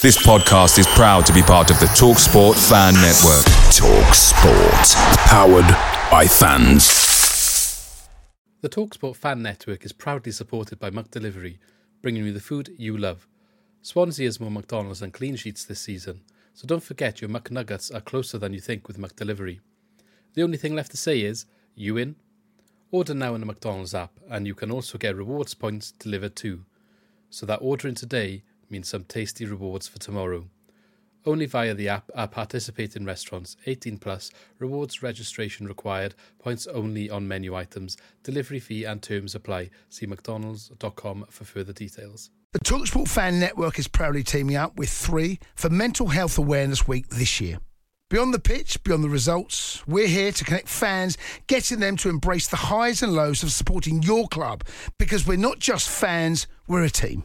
This podcast is proud to be part of the TalkSport Fan Network. TalkSport, powered by fans. The TalkSport Fan Network is proudly supported by McDelivery, bringing you the food you love. Swansea has more McDonald's than clean sheets this season, so don't forget your McNuggets are closer than you think with McDelivery. The only thing left to say is, you in? Order now in the McDonald's app, and you can also get rewards points delivered too. So that ordering today means some tasty rewards for tomorrow. Only via the app are participating restaurants 18 plus, rewards registration required, points only on menu items, delivery fee and terms apply. See mcdonalds.com for further details. The Talksport Fan Network is proudly teaming up with three for Mental Health Awareness Week this year. Beyond the pitch, beyond the results, we're here to connect fans, getting them to embrace the highs and lows of supporting your club because we're not just fans, we're a team.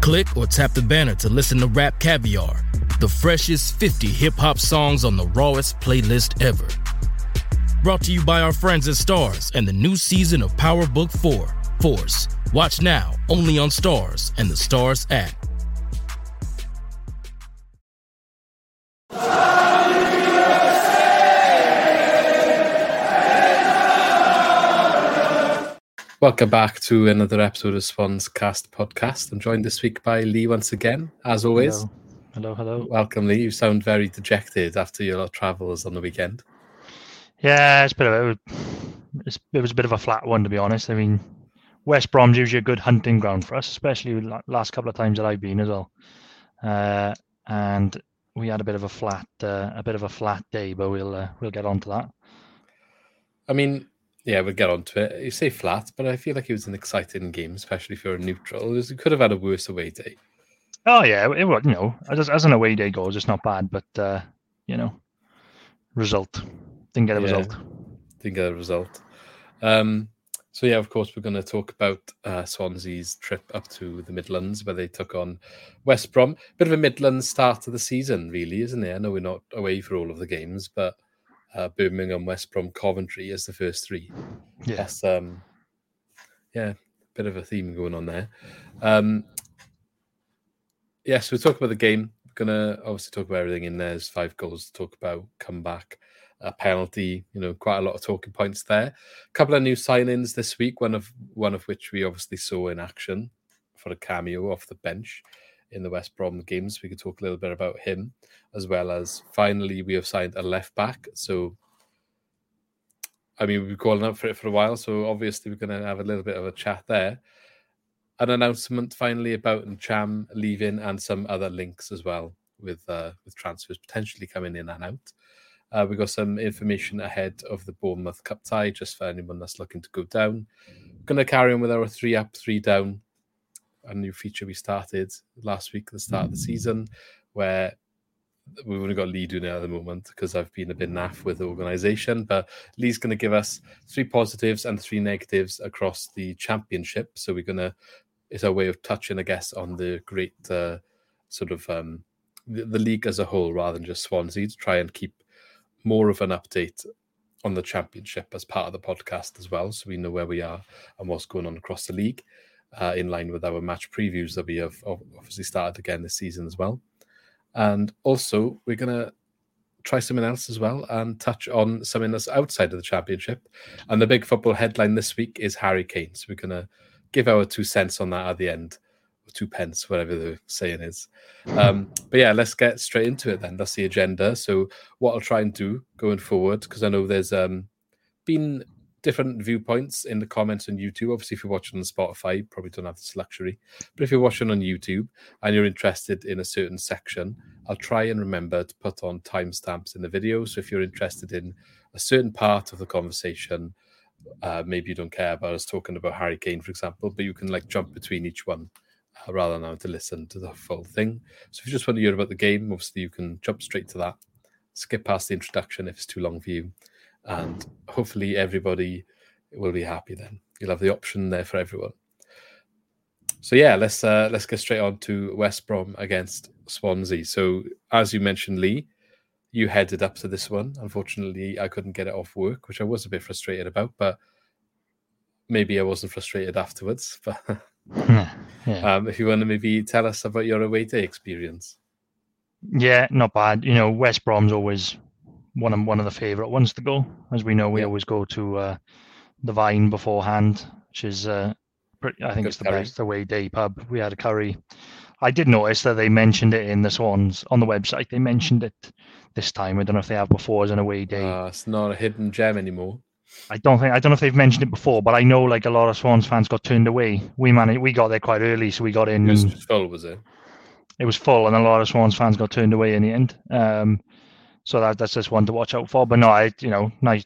click or tap the banner to listen to RapCaviar, the freshest 50 hip hop songs on the rawest playlist ever. Brought to you by our friends at Starz and the new season of Power Book 4 Force. Watch now only on Starz and the Starz app. Welcome back to another episode of Swans Cast podcast. I'm joined this week by Lee once again, as always. Hello, hello. hello. Welcome, Lee. You sound very dejected after your travels on the weekend. Yeah, it's a bit of a, it's, it was a bit of a flat one to be honest. I mean, West Brom's usually a good hunting ground for us, especially the last couple of times that I've been as well. Uh, and we had a bit of a flat, uh, a bit of a flat day, but we'll uh, we'll get on to that. I mean, yeah, we'll get on to it. You say flat, but I feel like it was an exciting game, especially if you're a neutral. You could have had a worse away day. Oh yeah, it was. You know, as, as an away day goes, it's not bad, but uh, you know, result didn't get a Yeah. result. Didn't get a result. Um, so yeah, of course, we're going to talk about uh, Swansea's trip up to the Midlands, where they took on West Brom. Bit of a Midlands start to the season, really, isn't it? I know we're not away for all of the games, but uh, Birmingham, West Brom, Coventry as the first three. Yeah, That's um, yeah, bit of a theme going on there. Um, yes, we'll talk about the game. We're gonna obviously talk about everything in there. There's five goals to talk about, comeback, a penalty. You know, quite a lot of talking points there. A couple of new signings this week. One of one of which we obviously saw in action for a cameo off the bench in the West Brom games. We could talk a little bit about him, as well as finally we have signed a left back. So I mean, we've been calling out for it for a while, so obviously we're going to have a little bit of a chat there. An announcement finally about Cham leaving and some other links as well with uh, with transfers potentially coming in and out. Uh, we got some information ahead of the Bournemouth Cup tie, just for anyone that's looking to go down. Going to carry on with our three up, three down, a new feature we started last week at the start of the season, where we've only got Lee doing it at the moment because I've been a bit naff with the organisation. But Lee's going to give us three positives and three negatives across the championship. So we're going to, it's a way of touching, I guess, on the great uh, sort of um, the, the league as a whole rather than just Swansea to try and keep more of an update on the championship as part of the podcast as well. So we know where we are and what's going on across the league. Uh, in line with our match previews that we have obviously started again this season as well. And also, we're going to try something else as well and touch on something that's outside of the championship. And the big football headline this week is Harry Kane. So we're going to give our two cents on that at the end, or two pence, whatever the saying is. Um, but yeah, let's get straight into it then. That's the agenda. So, what I'll try and do going forward, because I know there's um, been different viewpoints in the comments on YouTube. Obviously, if you're watching on Spotify, probably don't have this luxury. But if you're watching on YouTube and you're interested in a certain section, I'll try and remember to put on timestamps in the video. So if you're interested in a certain part of the conversation, uh, maybe you don't care about us talking about Harry Kane, for example, but you can like jump between each one uh, rather than having to listen to the full thing. So if you just want to hear about the game, obviously you can jump straight to that. Skip past the introduction if it's too long for you, and hopefully everybody will be happy. Then you'll have the option there for everyone. So yeah, let's uh, let's get straight on to West Brom against Swansea. So as you mentioned, Lee, you headed up to this one. Unfortunately, I couldn't get it off work, which I was a bit frustrated about, but maybe I wasn't frustrated afterwards. But yeah. um, if you want to maybe tell us about your away day experience. Yeah, not bad. You know, West Brom's always one of one of the favourite ones to go. As we know, we Yeah. always go to uh, the Vine beforehand, which is uh, pretty, I think Good it's the curry. best away day pub. We had a curry. I did notice that they mentioned it in the Swans on the website. They mentioned it this time. I don't know if they have before as an away day. Uh, it's not a hidden gem anymore. I don't think I don't know if they've mentioned it before, but I know like a lot of Swans fans got turned away. We managed, we got there quite early, so we got in. It was full, was it? it was full, and a lot of Swans fans got turned away in the end. Um, so that that's just one to watch out for. But no, I you know nice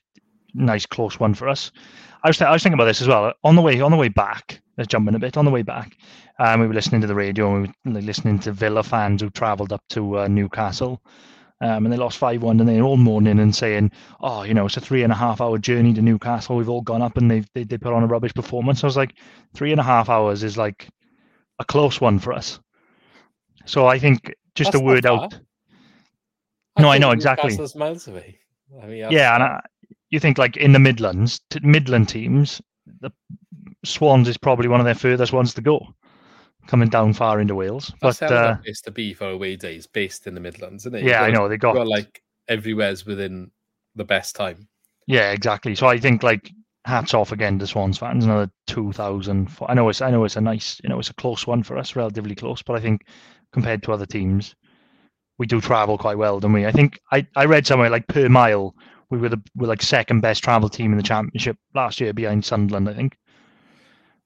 nice close one for us. I was th- I was thinking about this as well on the way on the way back. Let's jump in a bit on the way back. Um, we were listening to the radio and we were listening to Villa fans who travelled up to uh, Newcastle. Um, and they lost 5 1, and they're all moaning and saying, Oh, you know, it's a three and a half hour journey to Newcastle. We've all gone up and they've, they, they put on a rubbish performance. I was like, Three and a half hours is like a close one for us. So I think just That's a word far. No, I know, exactly. Miles away. I mean, Yeah, and I, you think like in the Midlands, t- Midland teams, the Swans is probably one of their furthest ones to go, coming down far into Wales. that's But the uh, place to be for away days, based in the Midlands, isn't it? yeah, I know they got got like everywhere's within the best time. Yeah, exactly. So I think like hats off again to Swans fans. Another two thousand. I know it's I know it's a nice you know it's a close one for us, relatively close. But I think compared to other teams, we do travel quite well, don't we? I think I, I read somewhere like per mile we were the we're like second best travel team in the championship last year behind Sunderland. I think.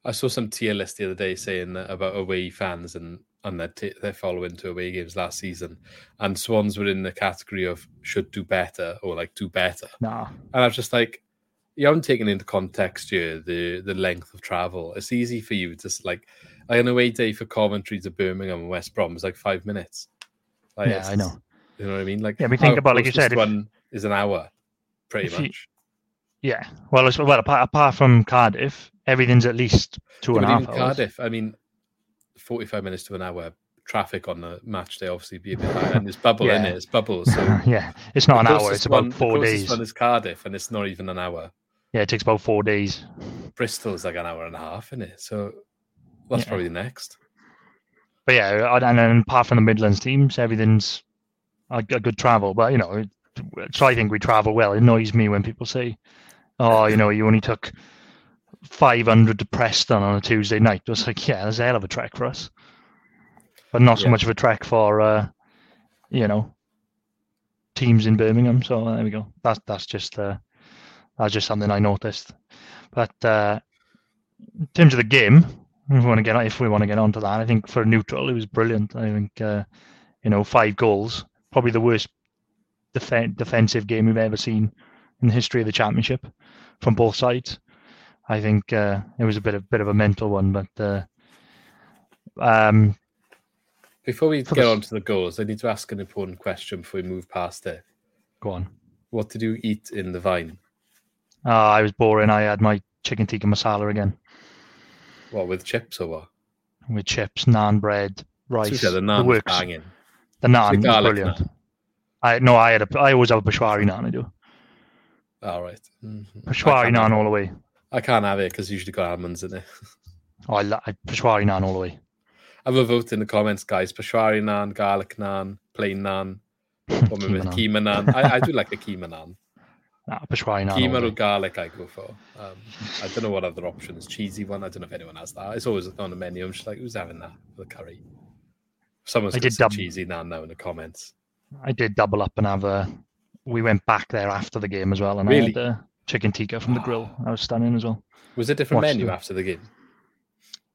I saw some tier list the other day saying that about away fans and and their t- their following to away games last season, and Swans were in the category of should do better or like do better. Nah. And I was just like, you haven't taken into context here the the length of travel. It's easy for you to like, like an away day for Coventry to Birmingham and West Brom is like five minutes. Like, Yeah, I know. You know what I mean? Like, Yeah, we think about, like you said, if- one is an hour, pretty if you- much. Yeah. Well, it's, well apart, apart from Cardiff, everything's at least two Yeah, and a half hours. Cardiff, I mean, forty-five minutes to an hour. Traffic on the match day obviously be a bit higher, and there's bubble in it. It's bubbles. So yeah, it's not an hour. It's about one- four the days. One is Cardiff, and it's not even an hour. Yeah, it takes about four days. Bristol's like an hour and a half, isn't it? So that's Yeah. probably next. But yeah, and then apart from the Midlands teams, everything's a, a good travel. But you know, so I think we travel well. It annoys me when people say, "Oh, you know, you only took 500 to Preston on a Tuesday night." It was like, yeah, that's a hell of a trek for us, but not so Yeah. much of a trek for, uh, you know, teams in Birmingham. So there we go. That's that's just uh, that's just something I noticed. But uh, in terms of the game, we want to get on, if we want to get onto that, I think for neutral, it was brilliant. I think uh, you know five goals, probably the worst defen defensive game we've ever seen in the history of the championship from both sides. I think uh, it was a bit of bit of a mental one, but uh, um, Before we get the- on to the goals, I need to ask an important question before we move past it. go on. What did you eat in the vine? Uh, I was boring. I had my chicken tikka masala again What with chips or what? with chips, naan bread, rice. Fair, the the naan was works. banging. The naan was garlic brilliant. naan. I no, I had a. I always have a peshwari naan. I do All right. Mhm. I peshwari naan all the way. I can't have it because usually got almonds in it. Oh, I, li- I peshwari naan all the way. Have a vote in the comments, guys. Peshwari naan, garlic naan, plain naan, or maybe Keema naan. keema naan. I, I do like a keema naan. Nah, peshwari naan. Keema or garlic, I go for. Um, I don't know what other options. Cheesy one. I don't know if anyone has that. It's always on the menu. I'm just like, who's having that for the curry? Someone's I did dub- cheesy naan now in the comments. I did double up and have a. We went back there after the game as well, and Really? I had a chicken tikka from the grill. I was stunning as well. Was it a different Watch menu after the game?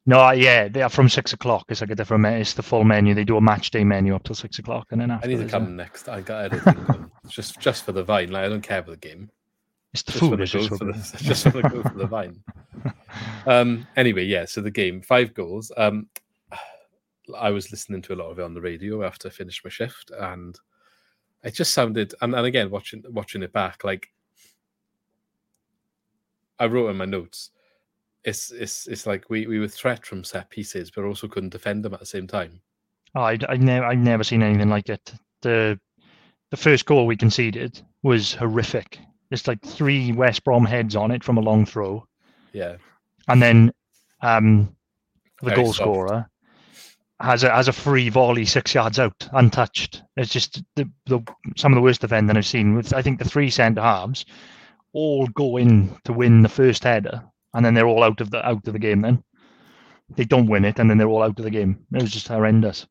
No, yeah, they are from six o'clock. It's like a different. Me- it's the full menu. They do a match day menu up till six o'clock, and then after I need to come next. I got everything. Just just for the vine. Like I don't care about the game. It's the Just food. want Is to just for the just want to go for the vine. Um. Anyway, yeah. So the game, five goals. Um. I was listening to a lot of it on the radio after I finished my shift, and it just sounded. And, and again, watching watching it back, like I wrote in my notes, it's it's it's like we we were threat from set pieces, but also couldn't defend them at the same time. Oh, I I never I've never seen anything like it. The the first goal we conceded was horrific. It's like three West Brom heads on it from a long throw. Yeah, and then um, the Very goal soft. scorer has a has a free volley six yards out, untouched. It's just the, the some of the worst defending I've seen. With I think the three centre halves all go in to win the first header, and then they're all out of the out of the game. Then they don't win it, and then they're all out of the game. It was just horrendous.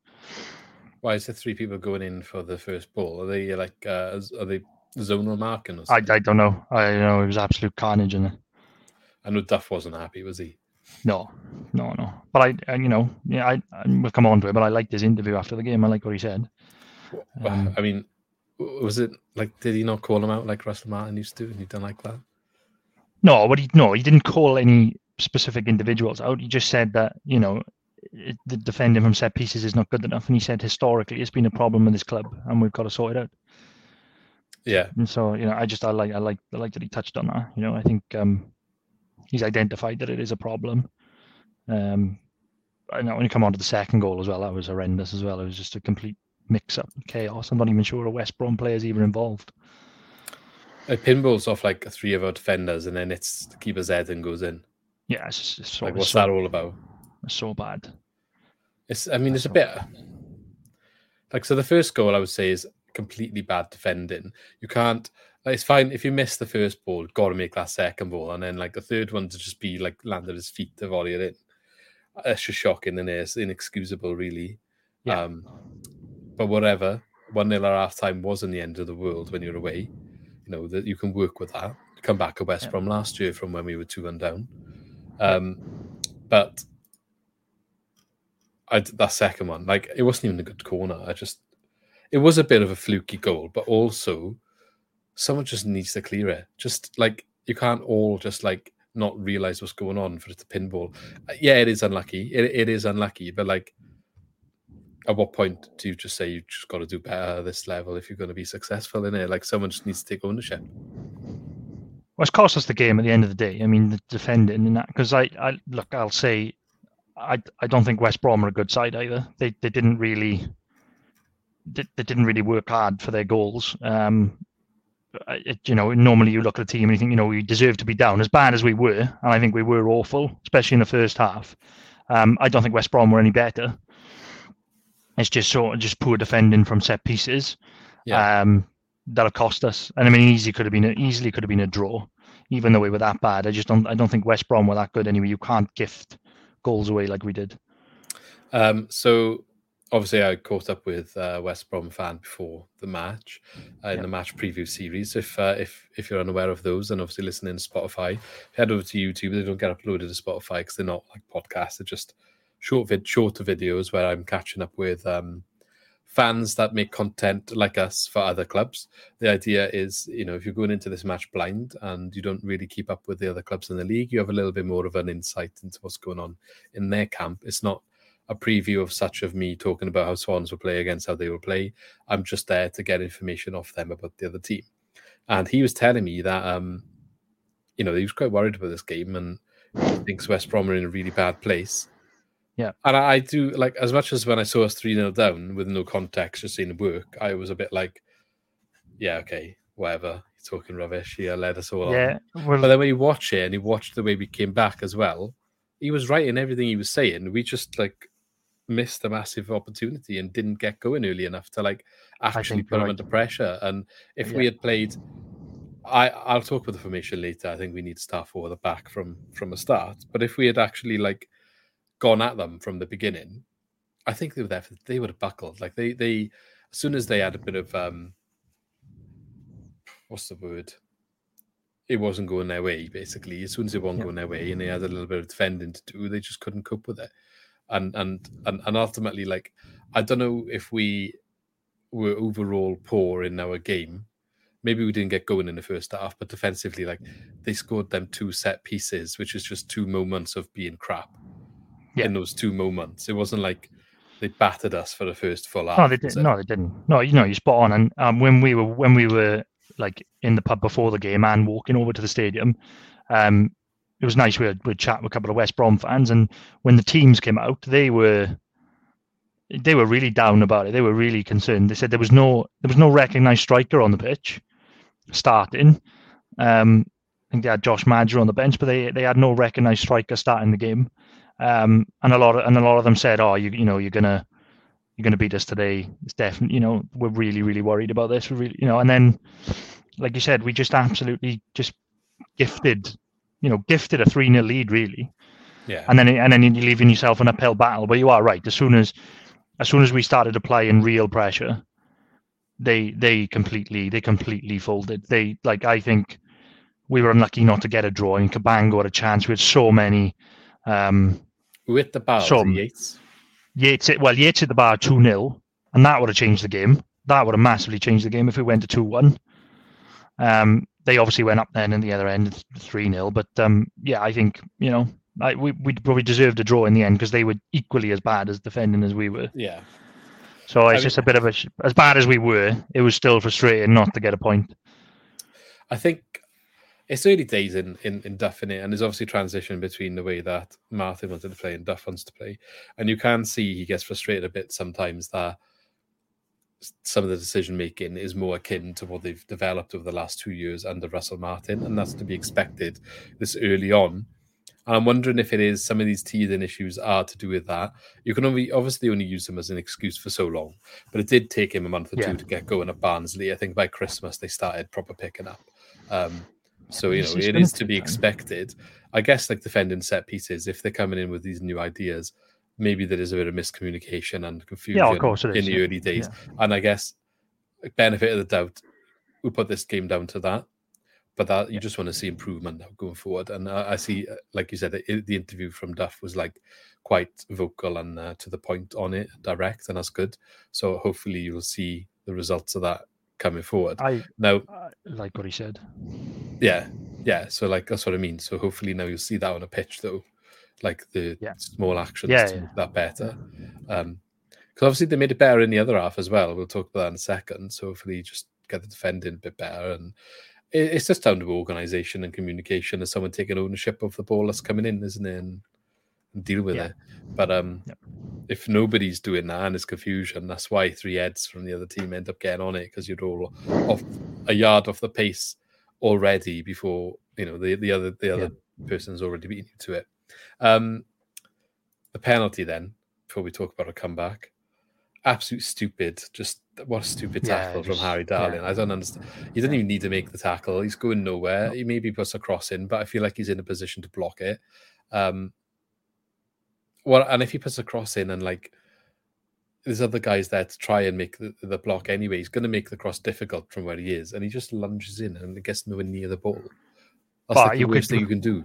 Why is there three people going in for the first ball? Are they like uh, are they zonal marking or I, something? I don't know. I know it was absolute carnage in. I know Duff wasn't happy, was he? No, no, no. But I, and, you know, yeah, I, I we'll come on to it. But I liked his interview after the game. I like what he said. Um, I mean, was it like did he not call him out like Russell Martin used to, and he done like that? No, but he no, he didn't call any specific individuals out. He just said that you know the defending from set pieces is not good enough, and he said historically it's been a problem with this club, and we've got to sort it out. Yeah, And so you know, I just I like I like I like that he touched on that. You know, I think um, he's identified that it is a problem. Um, I know when you come on to the second goal as well, that was horrendous as well. It was just a complete mix-up, chaos. I'm not even sure a West Brom player is even involved. it pinballs off like three of our defenders, and then it's the keeper's head and goes in. Yeah, it's, just, it's Like, what's so, that all about? It's so bad. It's I mean, it's a bit like so. The first goal I would say is completely bad defending. You can't. Like, it's fine if you miss the first ball, got to make that second ball, and then like the third one to just be like land at his feet to volley it in. That's just shocking and it's inexcusable, really. Yeah. Um, but whatever, one nil at half time wasn't the end of the world when you're away. You know that you can work with that. Come back at West Yeah. Brom last year from when we were two one down. Um, but I that second one, like it wasn't even a good corner. I just it was a bit of a fluky goal, but also someone just needs to clear it. Just like you can't all just like not realize what's going on for the pinball. Uh, Yeah, it is unlucky. It, it is unlucky, but like at what point do you just say you just got to do better at this level if you're going to be successful in it? Like someone just needs to take ownership. Well, it's cost us the game at the end of the day. I mean, the defending and that because I, I look, I'll say, I, I don't think West Brom are a good side either. They, they didn't really, they, they didn't really work hard for their goals. Um, it, you know, normally you look at a team and you think, you know, we deserve to be down as bad as we were, and I think we were awful, especially in the first half. Um, I don't think West Brom were any better. It's just sort of just poor defending from set pieces. Yeah. Um, that have cost us. And I mean, easy could have been a, easily could have been a draw, even though we were that bad. I just don't. I don't think West Brom were that good anyway. You can't gift goals away like we did. Um, so obviously, I caught up with uh, West Brom fan before the match uh, in Yeah. the match preview series. If uh, if if you're unaware of those, and obviously listening to Spotify, head over to YouTube. They don't get uploaded to Spotify because they're not like podcasts. They're just short vid, shorter videos where I'm catching up with um, fans that make content like us for other clubs. The idea is, you know, if you're going into this match blind and you don't really keep up with the other clubs in the league, you have a little bit more of an insight into what's going on in their camp. It's not a preview of such of me talking about how Swans will play against how they will play. I'm just there to get information off them about the other team. And he was telling me that um, you know, he was quite worried about this game and thinks West Brom are in a really bad place. Yeah. And I, I do like as much as when I saw us 3 0 down with no context, just seeing it work, I was a bit like, Yeah, okay, whatever. He's talking rubbish. He led us all on. Yeah. But then when you watch it and you watch the way we came back as well, he was right in everything he was saying. We just like missed a massive opportunity and didn't get going early enough to like actually put them right. under pressure. And if we had played, I I'll talk with the formation later. I think we need to start forward the back from from a start. But if we had actually like gone at them from the beginning, I think they would have they would have buckled. Like they they as soon as they had a bit of um what's the word? It wasn't going their way, basically. As soon as it wasn't Yeah. going their way and they had a little bit of defending to do, they just couldn't cope with it. And and and, and ultimately, like I don't know if we were overall poor in our game. Maybe we didn't get going in the first half, but defensively, like they scored them two set pieces, which is just two moments of being crap Yeah. in those two moments. It wasn't like they battered us for the first full hour. No, they didn't. No, they didn't. No, you know, you're spot on. And um, when we were when we were like in the pub before the game and walking over to the stadium, um, it was nice. We had we'd chat with a couple of West Brom fans, and when the teams came out, they were they were really down about it. They were really concerned. They said there was no there was no recognised striker on the pitch starting. Um, I think they had Josh Maja on the bench, but they they had no recognised striker starting the game. Um, and a lot of and a lot of them said, "Oh, you you know you're gonna you're gonna beat us today. It's definitely you know we're really really worried about this. We're really you know." And then, like you said, we just absolutely just gifted, you know, gifted a three 0 lead really. Yeah. And then and then you're leaving yourself an uphill battle. But you are right. As soon as as soon as we started applying real pressure, they they completely they completely folded. They like I think we were unlucky not to get a draw. And Cabango had a chance. We had so many. Um, With the bar, So- Yates. Yates, well, Yates hit the bar 2 0, and that would have changed the game. That would have massively changed the game if we went to 2 1. Um, they obviously went up then in the other end 3 0. But um, yeah, I think, you know, I, we, we probably deserved a draw in the end because they were equally as bad as defending as we were. Yeah. So I it's mean- just a bit of a, as bad as we were, it was still frustrating not to get a point. I think it's early days in, in, in Duff in it, and there's obviously a transition between the way that Martin wanted to play and Duff wants to play. And you can see he gets frustrated a bit sometimes that some of the decision making is more akin to what they've developed over the last two years under Russell Martin, and that's to be expected this early on. And I'm wondering if it is some of these teething issues are to do with that. You can only obviously only use them as an excuse for so long, but it did take him a month or Yeah. two to get going at Barnsley. I think by Christmas they started proper picking up. Um, so you know gonna is to be expected. I guess like defending set pieces, if they're coming in with these new ideas, maybe there is a bit of miscommunication and confusion Yeah, of course in is, the yeah. early days. And I guess benefit of the doubt, we put this game down to that. But that you just want to see improvement now going forward. And I, I see, uh, like you said, the, the interview from Duff was like quite vocal and uh, to the point on it, direct, and that's good. So hopefully you'll see the results of that coming forward. I, Now, I like what he said. yeah, yeah. So like that's what I mean. So hopefully now you'll see that on a pitch though, like the Yeah. small actions Yeah, to yeah. make that better. Um, because obviously they made it better in the other half as well. We'll talk about that in a second. So hopefully just get the defending a bit better, and it, it's just down to organisation and communication, and someone taking ownership of the ball that's coming in, isn't it? And, and deal with Yeah. it. But um, Yep. if nobody's doing that and it's confusion, that's why three heads from the other team end up getting on it because you're all off a yard off the pace already before you know the the other the other person's already beaten you to it. Um, the penalty then before we talk about a comeback, absolute stupid. Just what a stupid Yeah, tackle from Harry Darling. yeah. I don't understand. He didn't even need to make the tackle. He's going nowhere. He maybe puts a cross in, but I feel like he's in a position to block it. Um, well, and if he puts a cross in and like there's other guys there to try and make the, the block anyway, he's going to make the cross difficult from where he is, and he just lunges in and gets nowhere near the ball. That's But like the worst could- thing you can do.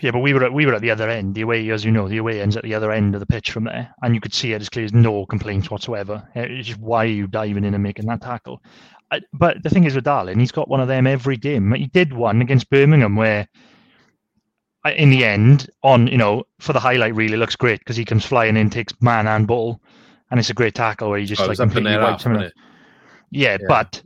Yeah, but we were at, we were at the other end. The away, as you know, the away ends at the other end of the pitch from there, and you could see it as clear as no complaints whatsoever. Uh, It's just why are you diving in and making that tackle? I, but the thing is with Darling, he's got one of them every game. He did one against Birmingham where, in the end, on you know for the highlight reel, it looks great because he comes flying in, takes man and ball, and it's a great tackle where he just Oh, like was up in completely wipes him. out. Yeah, Yeah. but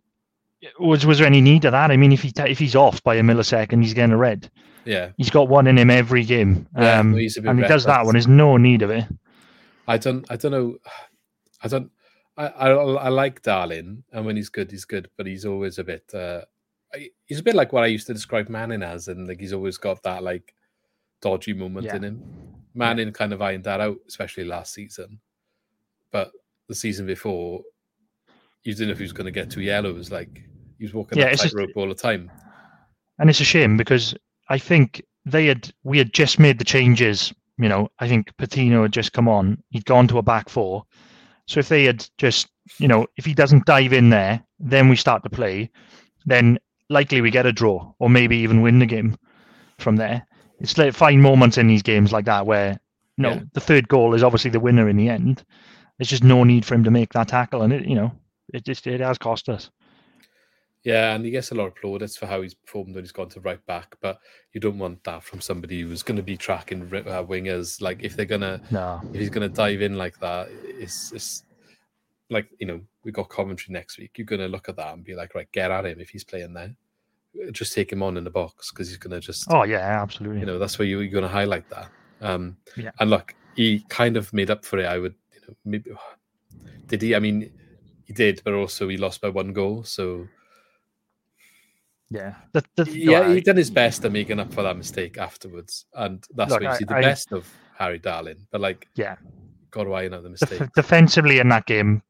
was was there any need of that? I mean, if he ta- if he's off by a millisecond, he's getting a red. Yeah, He's got one in him every game, Yeah, um, no, he's a bit and he does that one. There's no need of it. I don't. I don't know. I don't. I, I I like Darling, and when he's good, he's good. But he's always a bit. uh He's a bit like what I used to describe Manning as, and like he's always got that like dodgy moment Yeah. in him. Manning kind of ironed that out, especially last season. But the season before, you didn't know if he was going to get two yellows. Like he was walking Yeah, that tightrope all the time. and it's a shame because I think they had we had just made the changes. You know, I think Patino had just come on. He'd gone to a back four. So if they had just, you know, if he doesn't dive in there, then we start to play, then likely we get a draw or maybe even win the game from there. It's like find moments in these games like that where, you know, Yeah. the third goal is obviously the winner in the end. There's just no need for him to make that tackle, and it, you know, it just it has cost us. Yeah, and he gets a lot of plaudits for how he's performed when he's gone to right back, but you don't want that from somebody who's going to be tracking uh, wingers. Like if they're gonna, no, if he's gonna dive in like that, it's it's like you know we got commentary next week. You're gonna look at that and be like, right, get at him if he's playing there. Just take him on in the box because he's gonna just. Oh yeah, absolutely. You know that's where you, you're gonna highlight that. Um, yeah. And look, he kind of made up for it. I would, you know, maybe did he? I mean, he did, but also he lost by one goal, so yeah, the, the, yeah, he done his best at making up for that mistake afterwards, and that's look, you see the I, best of Harry Darling. But like, yeah, God, why the mistake. Def- defensively in that game,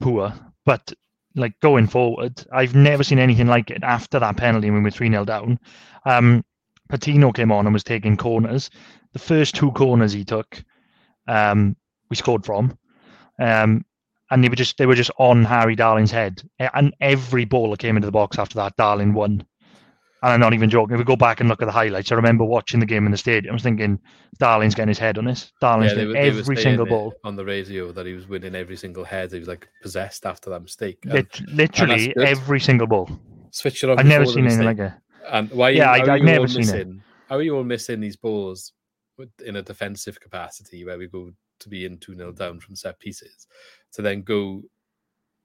poor, but like going forward, I've never seen anything like it after that penalty when we were three 0 down. Um, Patino came on and was taking corners. The first two corners he took, um, we scored from. Um, and they were just they were just on Harry Darling's head. And every ball that came into the box after that, Darling won. And I'm not even joking. If we go back and look at the highlights, I remember watching the game in the stadium. I was thinking, Darling's getting his head on this. Darling's yeah, getting every single ball on the radio that he was winning every single head. He was like possessed after that mistake. And, literally and every single ball. Switch it on. I've never seen anything like it. And why? Yeah, I, have never seen missing, it. How are you all missing these balls in a defensive capacity where we go to be in 2 0 down from set pieces to then go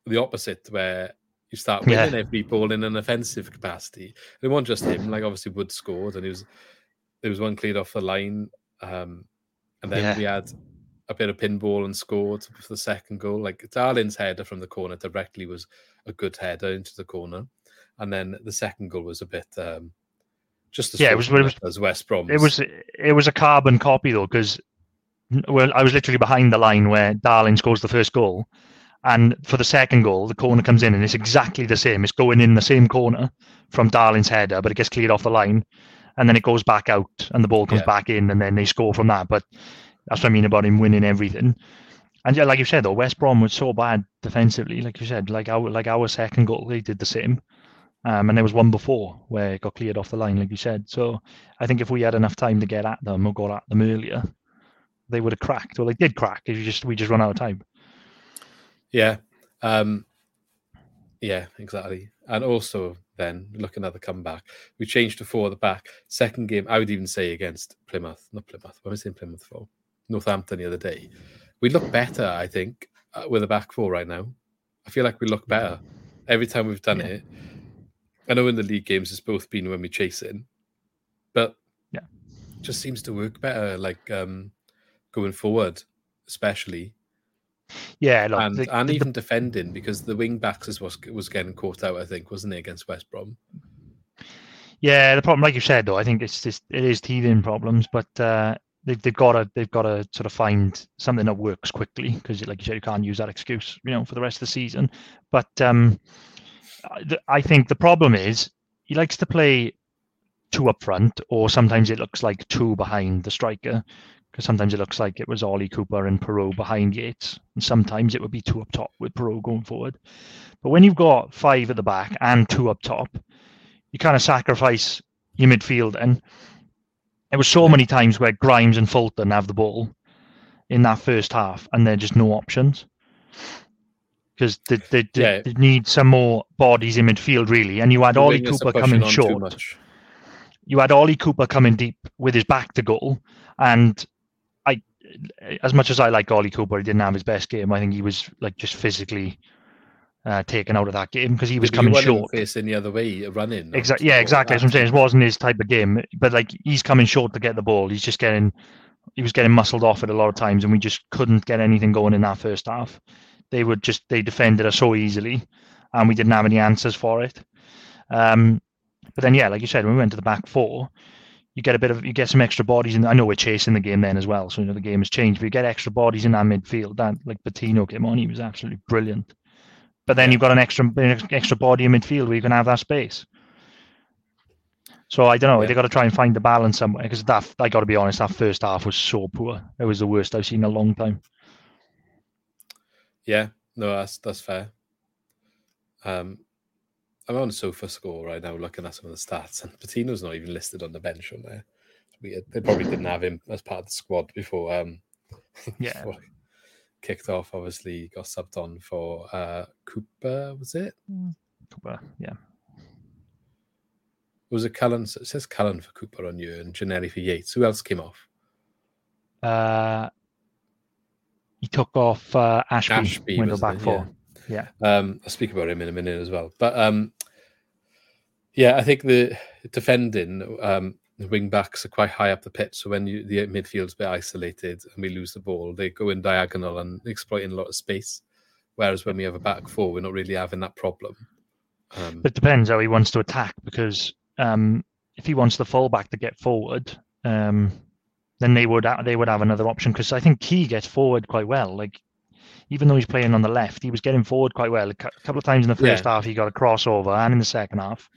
the opposite where you start winning yeah. every ball in an offensive capacity. It wasn't just him, like obviously Wood scored and he was there was one cleared off the line. Um, and then Yeah. we had a bit of pinball and scored for the second goal. Like Darling's header from the corner directly was a good header into the corner. And then the second goal was a bit um just as Yeah, it was- it was- as West Brom. It was it was a carbon copy though, because well, I was literally behind the line where Darling scores the first goal, and for the second goal, the corner comes in and it's exactly the same. It's going in the same corner from Darling's header, but it gets cleared off the line, and then it goes back out, and the ball comes Yeah. back in, and then they score from that. But that's what I mean about him winning everything. And yeah, like you said though, West Brom was so bad defensively. Like you said, like our like our second goal, they did the same. Um, and there was one before where it got cleared off the line, like you said. So I think if we had enough time to get at them or got at them earlier, they would have cracked. Well, they did crack. If you just we just run out of time. Yeah. Um, yeah, exactly. And also, then looking at the comeback, we changed to four at the back. Second game, I would even say against Plymouth, not Plymouth. What am I saying Plymouth for? Northampton the other day. We look better, I think, uh, with a back four right now. I feel like we look better every time we've done Yeah. it. I know in the league games it's both been when we chase in, but Yeah. just seems to work better. Like um, going forward, especially Yeah, look, and the- and the- even defending because the wing backs is was was getting caught out. I think wasn't it against West Brom? Yeah, the problem, like you said, though, I think it's just it is teething problems, but uh, they've they've got to they've got to sort of find something that works quickly because, like you said, you can't use that excuse, you know, for the rest of the season. But um, I- the- I think the problem is he likes to play two up front, or sometimes it looks like two behind the striker. Because sometimes it looks like it was Ollie Cooper and Piroe behind Yates, and sometimes it would be two up top with Piroe going forward. But when you've got five at the back and two up top, you kind of sacrifice your midfield. And there was so many times where Grimes and Fulton have the ball in that first half, and they're just no options because they, they, Yeah. they need some more bodies in midfield, really. And you had The Ollie Cooper coming short. You had Ollie Cooper coming deep with his back to goal, and as much as I like Ollie Cooper, he didn't have his best game. I think he was like just physically uh, taken out of that game because he was coming short. facing the other way, running. Exactly. Yeah, exactly. That's what I'm saying. It wasn't his type of game, but like he's coming short to get the ball. He's just getting, he was getting muscled off at a lot of times, and we just couldn't get anything going in that first half. They would just they defended us so easily, and we didn't have any answers for it. Um, but then yeah, like you said, when we went to the back four, you get a bit of you get some extra bodies, and I know we're chasing the game then as well, so you know the game has changed. But you get extra bodies in that midfield. That like Patino came on, he was absolutely brilliant. But then you've got an extra an extra body in midfield where you can have that space. So I don't know. Yeah. They got to try and find the balance somewhere because that I got to be honest, that first half was so poor. It was the worst I've seen in a long time. Yeah, no, that's that's fair. Um, I'm on SofaScore right now, looking at some of the stats, and Patino's not even listed on the bench on there. It's weird. They probably didn't have him as part of the squad before. Um, Yeah. before kicked off. Obviously, got subbed on for uh Cooper. Was it? Cooper, yeah, Was it Cullen? It says Cullen for Cooper on you and Ginnelly for Yates. Who else came off? Uh, he took off uh, Ashby, Ashby, window back it? four. Yeah. Um, I'll speak about him in a minute as well. But um, yeah, I think the defending um, wing backs are quite high up the pitch. So when you, the midfield's a bit isolated and we lose the ball, they go in diagonal and exploiting a lot of space. Whereas when we have a back four, we're not really having that problem. Um, But it depends how he wants to attack because um, if he wants the fullback to get forward, um, then they would ha- they would have another option because I think he gets forward quite well. Like even though he's playing on the left, he was getting forward quite well. A couple of times in the first Yeah. half, he got a crossover, and in the second half,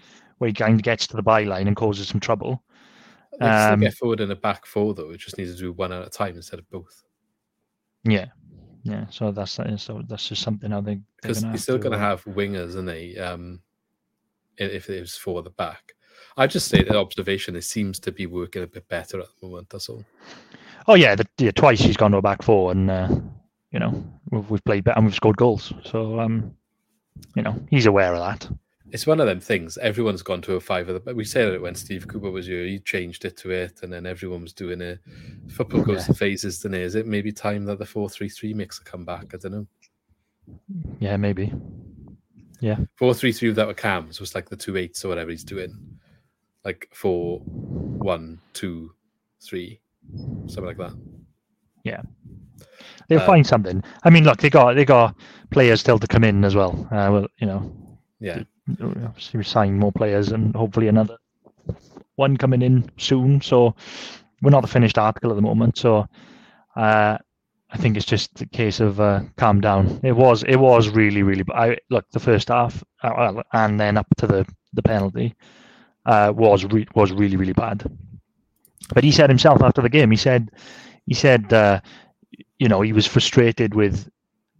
where he kind of gets to the byline and causes some trouble. um, get forward and a back four though. It just needs to do one at a time instead of both. Yeah, yeah. So that's so that's just something I think Because he's still going to uh, have wingers, isn't he? Um, if it was for the back. I just say the observation, it seems to be working a bit better at the moment. That's all. Oh yeah, the, yeah, twice he's gone to a back four, and uh, you know we've, we've played better and we've scored goals. So um, you know he's aware of that. It's one of them things. Everyone's gone to a five of the. But we said it when Steve Cooper was here. He changed it to it, and then everyone was doing it. Football goes in phases, doesn't it? Is it maybe time that the four three three makes a comeback? I don't know. Yeah, maybe. Yeah, Four three three without a cams was like the two eights or whatever he's doing, like four one two three, something like that. Yeah, they'll Uh, find something. I mean, look, they got they got players still to come in as well. Uh, well, you know, Yeah, obviously we sign more players and hopefully another one coming in soon. So we're not a finished article at the moment. So uh, I think it's just a case of uh, calm down. It was it was really really. I look the first half uh, and then up to the the penalty uh, was re- was really really bad. But he said himself after the game, he said he said uh, you know he was frustrated with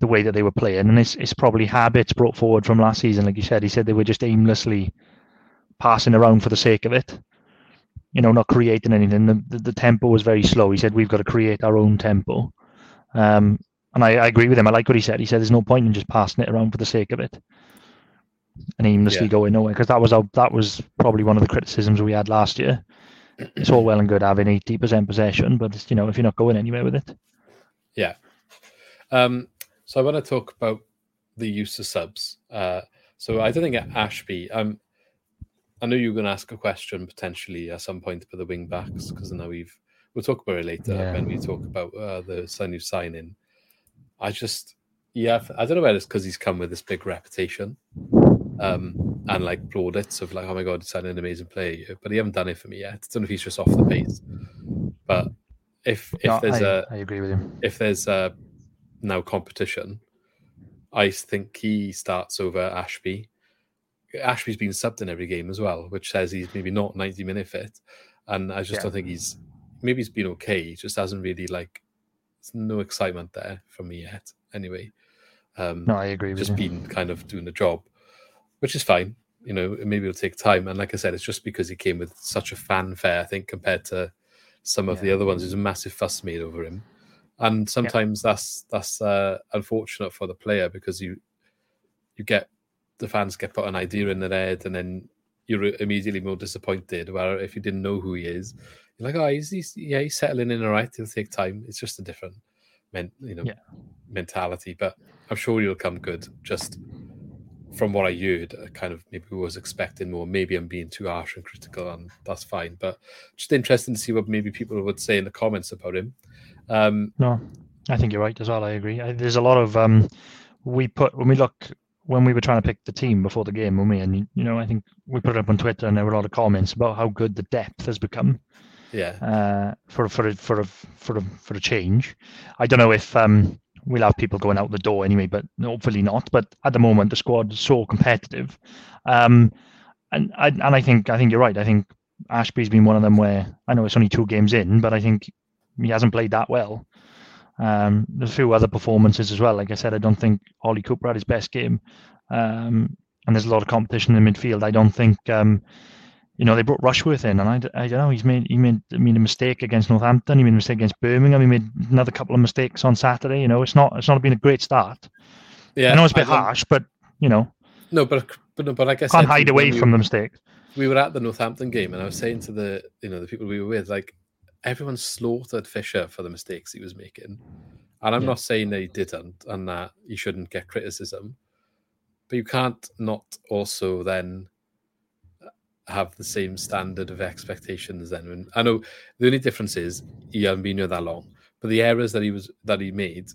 the way that they were playing, and it's it's probably habits brought forward from last season. Like you said, he said they were just aimlessly passing around for the sake of it. You know, not creating anything. The, the, the tempo was very slow. He said we've got to create our own tempo. Um, and I, I agree with him. I like what he said. He said there's no point in just passing it around for the sake of it and aimlessly Yeah. going nowhere because that was our, that was probably one of the criticisms we had last year. It's all well and good having 80% possession, but it's, you know if you're not going anywhere with it, yeah. Um, so I want to talk about the use of subs. Uh, so I don't think at Ashby. Um, I know you're going to ask a question potentially at some point for the wing backs because now we've we'll talk about it later Yeah. when we talk about uh, the sign new signing. I just yeah, I don't know whether it's because he's come with this big reputation, um, and like plaudits of like, oh my god, he's an amazing player, but he haven't done it for me yet. I don't know if he's just off the pace, but if if No, there's I, a I agree with him. if there's uh, now competition, I think he starts over Ashby. Ashby's been subbed in every game as well, which says he's maybe not 90 minute fit. And I just Yeah. don't think he's maybe he's been okay. He just hasn't really like there's no excitement there for me yet. Anyway. Um No, I agree with just been kind of doing the job, which is fine. You know, maybe it'll take time. And like I said, it's just because he came with such a fanfare, I think, compared to some of the other ones. There's a massive fuss made over him. And sometimes that's that's uh, unfortunate for the player because you you get the fans get put an idea in their head and then you're immediately more disappointed. Where if you didn't know who he is, you're like, oh, he's, he's yeah, he's settling in all right. It'll take time. It's just a different, men, you know, Yeah. mentality. But I'm sure he'll come good. Just from what I heard, I kind of maybe was expecting more. Maybe I'm being too harsh and critical, and that's fine. But just interesting to see what maybe people would say in the comments about him. Um, No, I think you're right as well. I agree. I, there's a lot of um, we put when we look when we were trying to pick the team before the game, when we and you, know I think we put it up on Twitter and there were a lot of comments about how good the depth has become yeah, uh, for for a, for a, for a, for a change. I don't know if um, we'll have people going out the door anyway, but hopefully not. But at the moment, the squad is so competitive, um, and I and I think I think you're right. I think Ashby's been one of them where I know it's only two games in, but I think he hasn't played that well. Um, there's a few other performances as well. Like I said, I don't think Ollie Cooper had his best game, um, and there's a lot of competition in midfield. I don't think. Um, you know, they brought Rushworth in, and I, I don't know. He's made he made made a mistake against Northampton. He made a mistake against Birmingham. He made another couple of mistakes on Saturday. You know, it's not it's not been a great start. yeah. I know it's a bit harsh, but you know, No, but but no, but like I can't said, hide away you- from the mistakes. we were at the Northampton game, and I was saying to the you know the people we were with, like everyone slaughtered Fisher for the mistakes he was making, and I'm Yeah. not saying that he didn't and that he shouldn't get criticism, but you can't not also then uh, have the same standard of expectations. Then and I know the only difference is he hasn't been here that long, but the errors that he was that he made,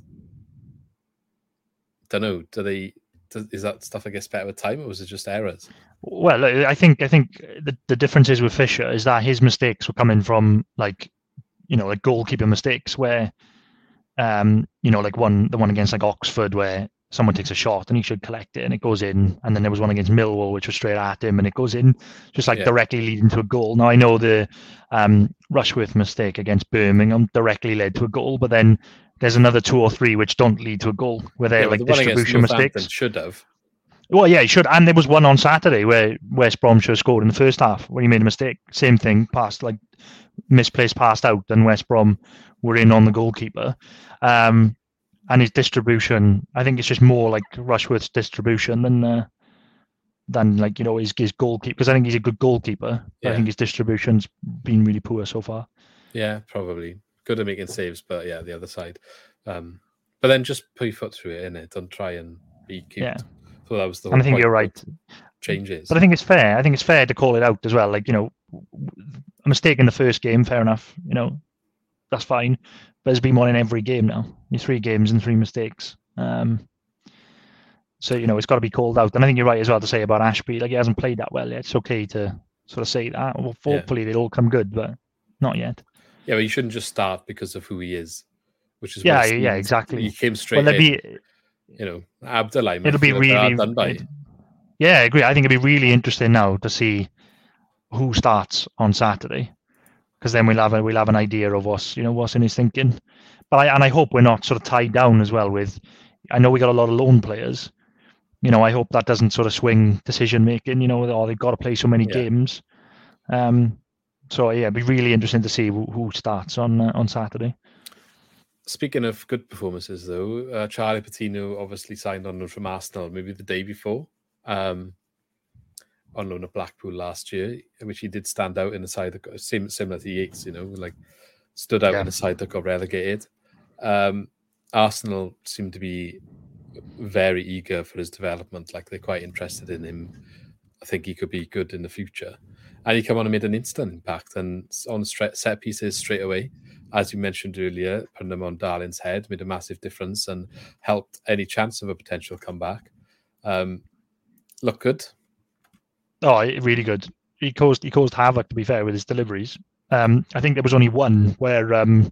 don't know, do they? Is that stuff that gets better with time, or was it just errors? Well, I think I think the the difference is with Fisher is that his mistakes were coming from like you know like goalkeeper mistakes where um you know like one the one against like Oxford where someone takes a shot and he should collect it and it goes in and then there was one against Millwall which was straight at him and it goes in just like Yeah. directly leading to a goal. Now I know the um Rushworth mistake against Birmingham directly led to a goal but then there's another two or three which don't lead to a goal where they're Yeah, like the distribution mistakes. should have. Well, yeah, he should. And there was one on Saturday where West Brom should have scored in the first half when he made a mistake. Same thing, passed like misplaced, passed out, and West Brom were in on the goalkeeper. Um, and his distribution, I think it's just more like Rushworth's distribution than uh, than like you know his his goalkeeper because I think he's a good goalkeeper. but I think his distribution's been really poor so far. Yeah, probably good at making saves, but yeah, the other side. Um, but then just put your foot through it in it. Don't try and be cute. Yeah. So that was the. And I think you're right. Changes. But I think it's fair. I think it's fair to call it out as well. Like you know, a mistake in the first game, fair enough. You know, that's fine. But there's been one in every game now. Your three games and three mistakes. Um, so you know, it's got to be called out. And I think you're right as well to say about Ashby. Like he hasn't played that well yet. It's okay to sort of say that. Well, Yeah. hopefully they'll all come good, but not yet. yeah, but you shouldn't just start because of who he is, which is Yeah, yeah, exactly. He came straight Well, in. it'll be you know, Abdulai. it'll be really done by. yeah, I agree. I think it'll be really interesting now to see who starts on Saturday, because then we'll have a, we'll have an idea of what's you know what's in his thinking. But I and I hope we're not sort of tied down as well with. I know we got a lot of loan players. You know, I hope that doesn't sort of swing decision making. You know, or they've got to play so many Yeah. games. Um, so yeah, it'd be really interesting to see who, who starts on uh, on Saturday. Speaking of good performances, though, uh, Charlie Patino obviously signed on from Arsenal maybe the day before, um, on loan at Blackpool last year, which he did stand out in the side that got similar to Yates, you know, like stood out Yeah. in the side that got relegated. Um, Arsenal seem to be very eager for his development, like they're quite interested in him. I think he could be good in the future. And he come on and made an instant impact and on set pieces straight away as you mentioned earlier, putting them on Darling's head made a massive difference and helped any chance of a potential comeback. Um, look good. Oh, really good. He caused he caused havoc. To be fair, with his deliveries, um, I think there was only one where um,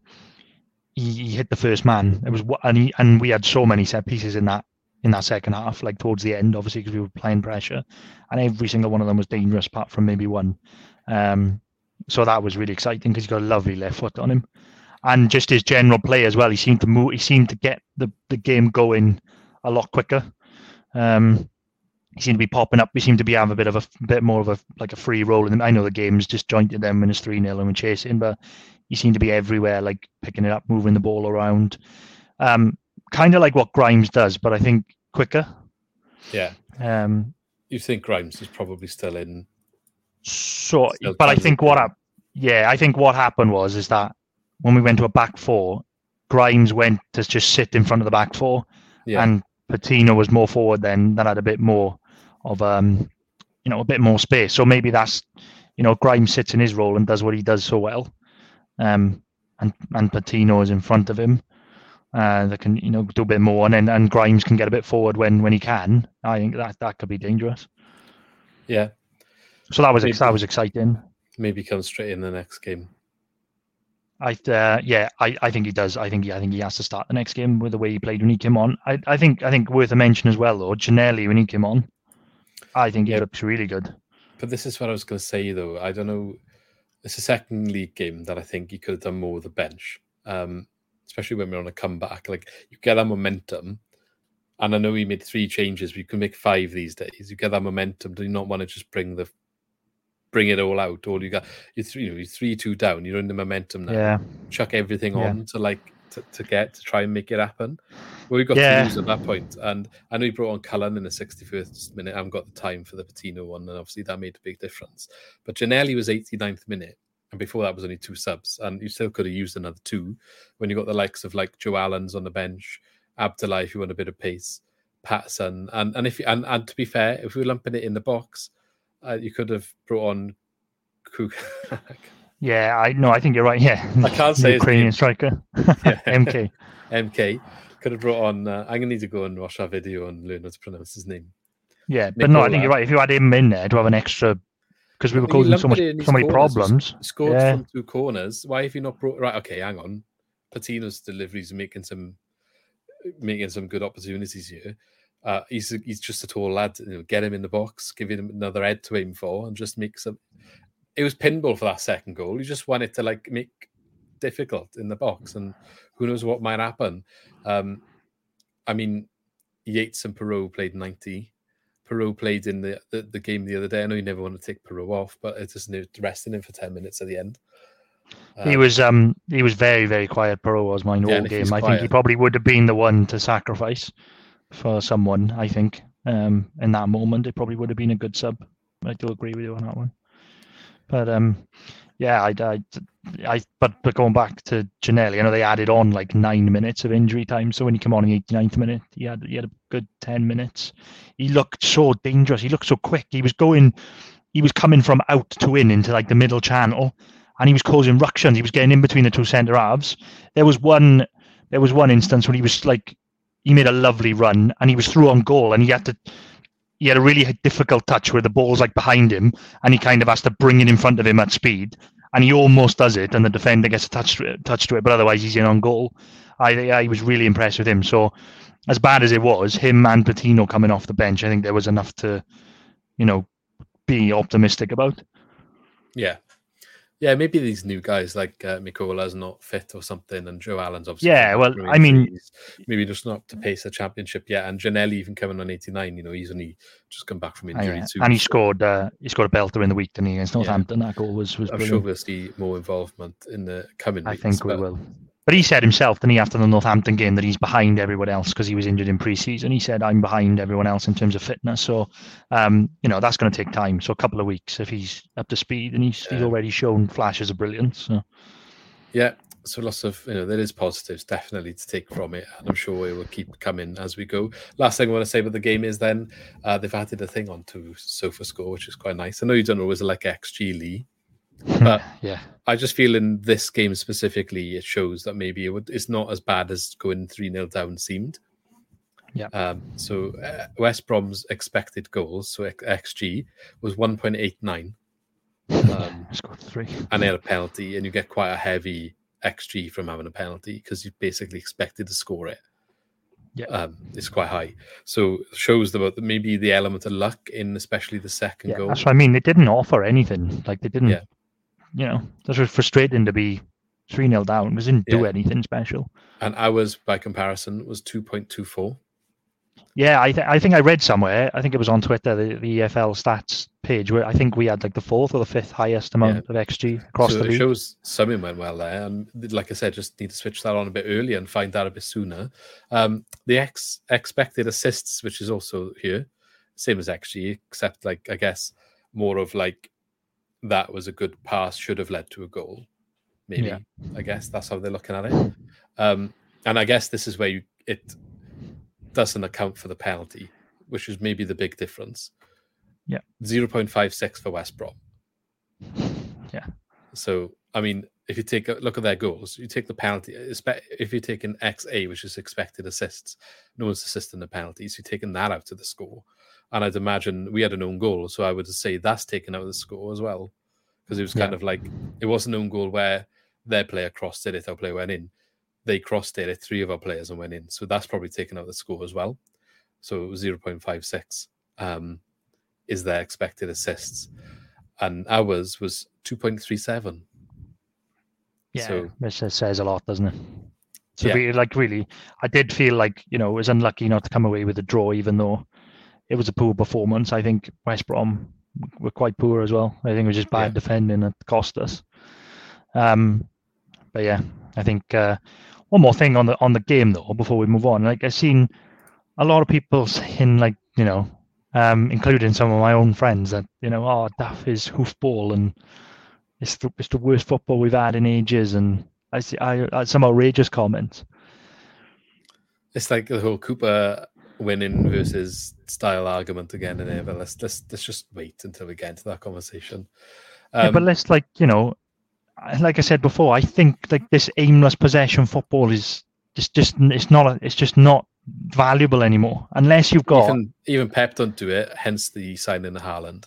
he, he hit the first man. It was and he and we had so many set pieces in that in that second half, like towards the end, obviously because we were playing pressure, and every single one of them was dangerous, apart from maybe one. Um, so that was really exciting because he's got a lovely left foot on him, and just his general play as well. He seemed to move. He seemed to get the the game going a lot quicker. Um, he seemed to be popping up. He seemed to be having a bit of a bit more of a like a free roll. And I know the game's just jointed them when it's three 0 and we're chasing, but he seemed to be everywhere, like picking it up, moving the ball around. Um, kind of like what Grimes does, but I think quicker. Yeah. Um, You think Grimes is probably still in. so, Still but I think what, hap- yeah, I think what happened was is that when we went to a back four, Grimes went to just sit in front of the back four, Yeah. and Patino was more forward then, that had a bit more of um, you know, a bit more space. So maybe that's you know, Grimes sits in his role and does what he does so well, um, and and Patino is in front of him. Uh, that can you know do a bit more, and then and Grimes can get a bit forward when when he can. I think that that could be dangerous. yeah. So that was ex- that was exciting. Maybe come straight in the next game. I uh, yeah, I, I think he does. I think he, I think he has to start the next game with the way he played when he came on. I, I think I think worth a mention as well though. Ginnelly when he came on, I think he looks really good. But this is what I was going to say, though. I don't know. It's a second league game that I think he could have done more with the bench, um, especially when we're on a comeback. Like you get that momentum, and I know he made three changes, but you can make five these days. You get that momentum. Do you not want to just bring the bring it all out? Or you got you three, you know, you're three two down. You're in the momentum now. Yeah, Chuck everything Yeah. on to like to, to get to try and make it happen. Well, we got Yeah. to lose at that point, and I know he brought on Cullen in the 61st minute. I haven't got the time for the Patino one, and obviously that made a big difference. But Ginnelly was 89th minute, and before that was only two subs, and you still could have used another two when you got the likes of like Joe Allen's on the bench, Abdulai if you want a bit of pace, Paterson, and and if you, and and to be fair, if we were lumping it in the box, uh, you could have brought on Krug. Yeah, I no, I think you're right. Yeah, I can't say Ukrainian striker, Yeah. MK. MK could have brought on. Uh, I'm gonna need to go and watch that video and learn how to pronounce his name. Yeah, but no, I think you're right. If you had him in there to have an extra, because we were causing so much, it in his so many problems. Scored Yeah. from two corners. Why have you not brought? Right, okay, hang on. Patino's deliveries making some making some good opportunities here. Uh, he's he's just a tall lad. You know, get him in the box, give him another head to aim for, and just make some. It was pinball for that second goal. You just wanted to like make difficult in the box, and who knows what might happen. Um, I mean, Yates and Piroe played ninety. Piroe played in the, the, the game the other day. I know you never want to take Piroe off, but it's just resting him for ten minutes at the end. he Um, was um he was very very quiet. Piroe was mine Yeah, all game. I think he probably would have been the one to sacrifice for someone. I think um in that moment it probably would have been a good sub. I do agree with you on that one. But um yeah, I, I, I but but going back to Ginnelly, I know they added on like nine minutes of injury time. So when he came on in the 89th minute, he had he had a good ten minutes. He looked so dangerous. He looked so quick. He was going, he was coming from out to in into like the middle channel, and he was causing ructions. He was getting in between the two centre halves. There was one, there was one instance when he was like, he made a lovely run and he was through on goal, and he had to. He had a really difficult touch where the ball's like behind him, and he kind of has to bring it in front of him at speed, and he almost does it, and the defender gets a touch to it, touch to it, but otherwise he's in on goal. I I was really impressed with him. So, as bad as it was, him and Patino coming off the bench, I think there was enough to, you know, be optimistic about. yeah, yeah. Maybe these new guys like uh, Mikola's not fit or something, and Joe Allen's obviously. Yeah, well, I mean- maybe just not to pace the championship yet. And Ginnelly even coming on eighty nine. You know, he's only just come back from Oh, injury yeah. too. And he scored. Uh, he scored a belter in the week, didn't he? Against Yeah. Northampton. That goal was was I'm brilliant. sure we'll see more involvement in the coming. I weeks, think we will. But he said himself, didn't he, after the Northampton game, that he's behind everyone else because he was injured in pre-season. He said, "I'm behind everyone else in terms of fitness." So, um, you know, that's going to take time. So, a couple of weeks if he's up to speed, and he's he's already shown flashes of brilliance. So, Yeah, so lots of you know there is positives definitely to take from it, and I'm sure it will keep coming as we go. Last thing I want to say about the game is then uh, they've added a thing onto SofaScore, which is quite nice. I know you don't always like XG Lee, but yeah, I just feel in this game specifically, it shows that maybe it would, it's not as bad as going three 0 down seemed. Yeah. Um, so uh, West Brom's expected goals, so XG was one point eight nine. Um, scored three. and they had a penalty, and you get quite a heavy XG from having a penalty because you basically expected to score it. Yeah. Um, it's quite high, so shows about maybe the element of luck in especially the second Yeah, goal. that's what I mean. They didn't offer anything. Like they didn't. Yeah. You know, that was frustrating to be three 0 down We didn't do Yeah. anything special. And ours, by comparison, was two point two four. Yeah, I, th- I think I read somewhere. I think it was on Twitter, the, the EFL stats page, where I think we had like the fourth or the fifth highest amount of XG across so the league. shows something went well there, and like I said, just need to switch that on a bit earlier and find out a bit sooner. Um, the ex expected assists, which is also here, same as XG, except like I guess more of like that was a good pass should have led to a goal. Maybe Yeah. I guess that's how they're looking at it. Um, and I guess this is where you it doesn't account for the penalty, which is maybe the big difference. Yeah. zero point five six for West Brom. Yeah. So, I mean, if you take a look at their goals, you take the penalty, if you take an XA, which is expected assists, no one's assisting the penalties, you're taking that out of the score. And I'd imagine we had an own goal, so I would say that's taken out of the score as well. Because it was kind Yeah. of like, it wasn't an own goal where their player crossed it, our player went in. They crossed it, three of our players and went in. So that's probably taken out of the score as well. So it was 0.56 um, is their expected assists. And ours was 2.37. Yeah, So- which says- says a lot, doesn't it? So Yeah. we, like really, I did feel like you know it was unlucky not to come away with a draw, even though it was a poor performance. I think West Brom were quite poor as well. I think it was just bad Yeah. defending that cost us. Um, but yeah, I think uh, one more thing on the on the game though before we move on. Like I've seen a lot of people saying like you know, um, including some of my own friends that you know, oh, Duff is hoofball and it's the, it's the worst football we've had in ages, and I see I, I some outrageous comments. It's like the whole Cooper winning versus style argument again in here, but let's let's let's just wait until we get into that conversation. Um, yeah, but let's like you know, like I said before, I think like this aimless possession football is just just it's not a, it's just not valuable anymore unless you've got even, even Pep don't do it. Hence the signing of Haaland.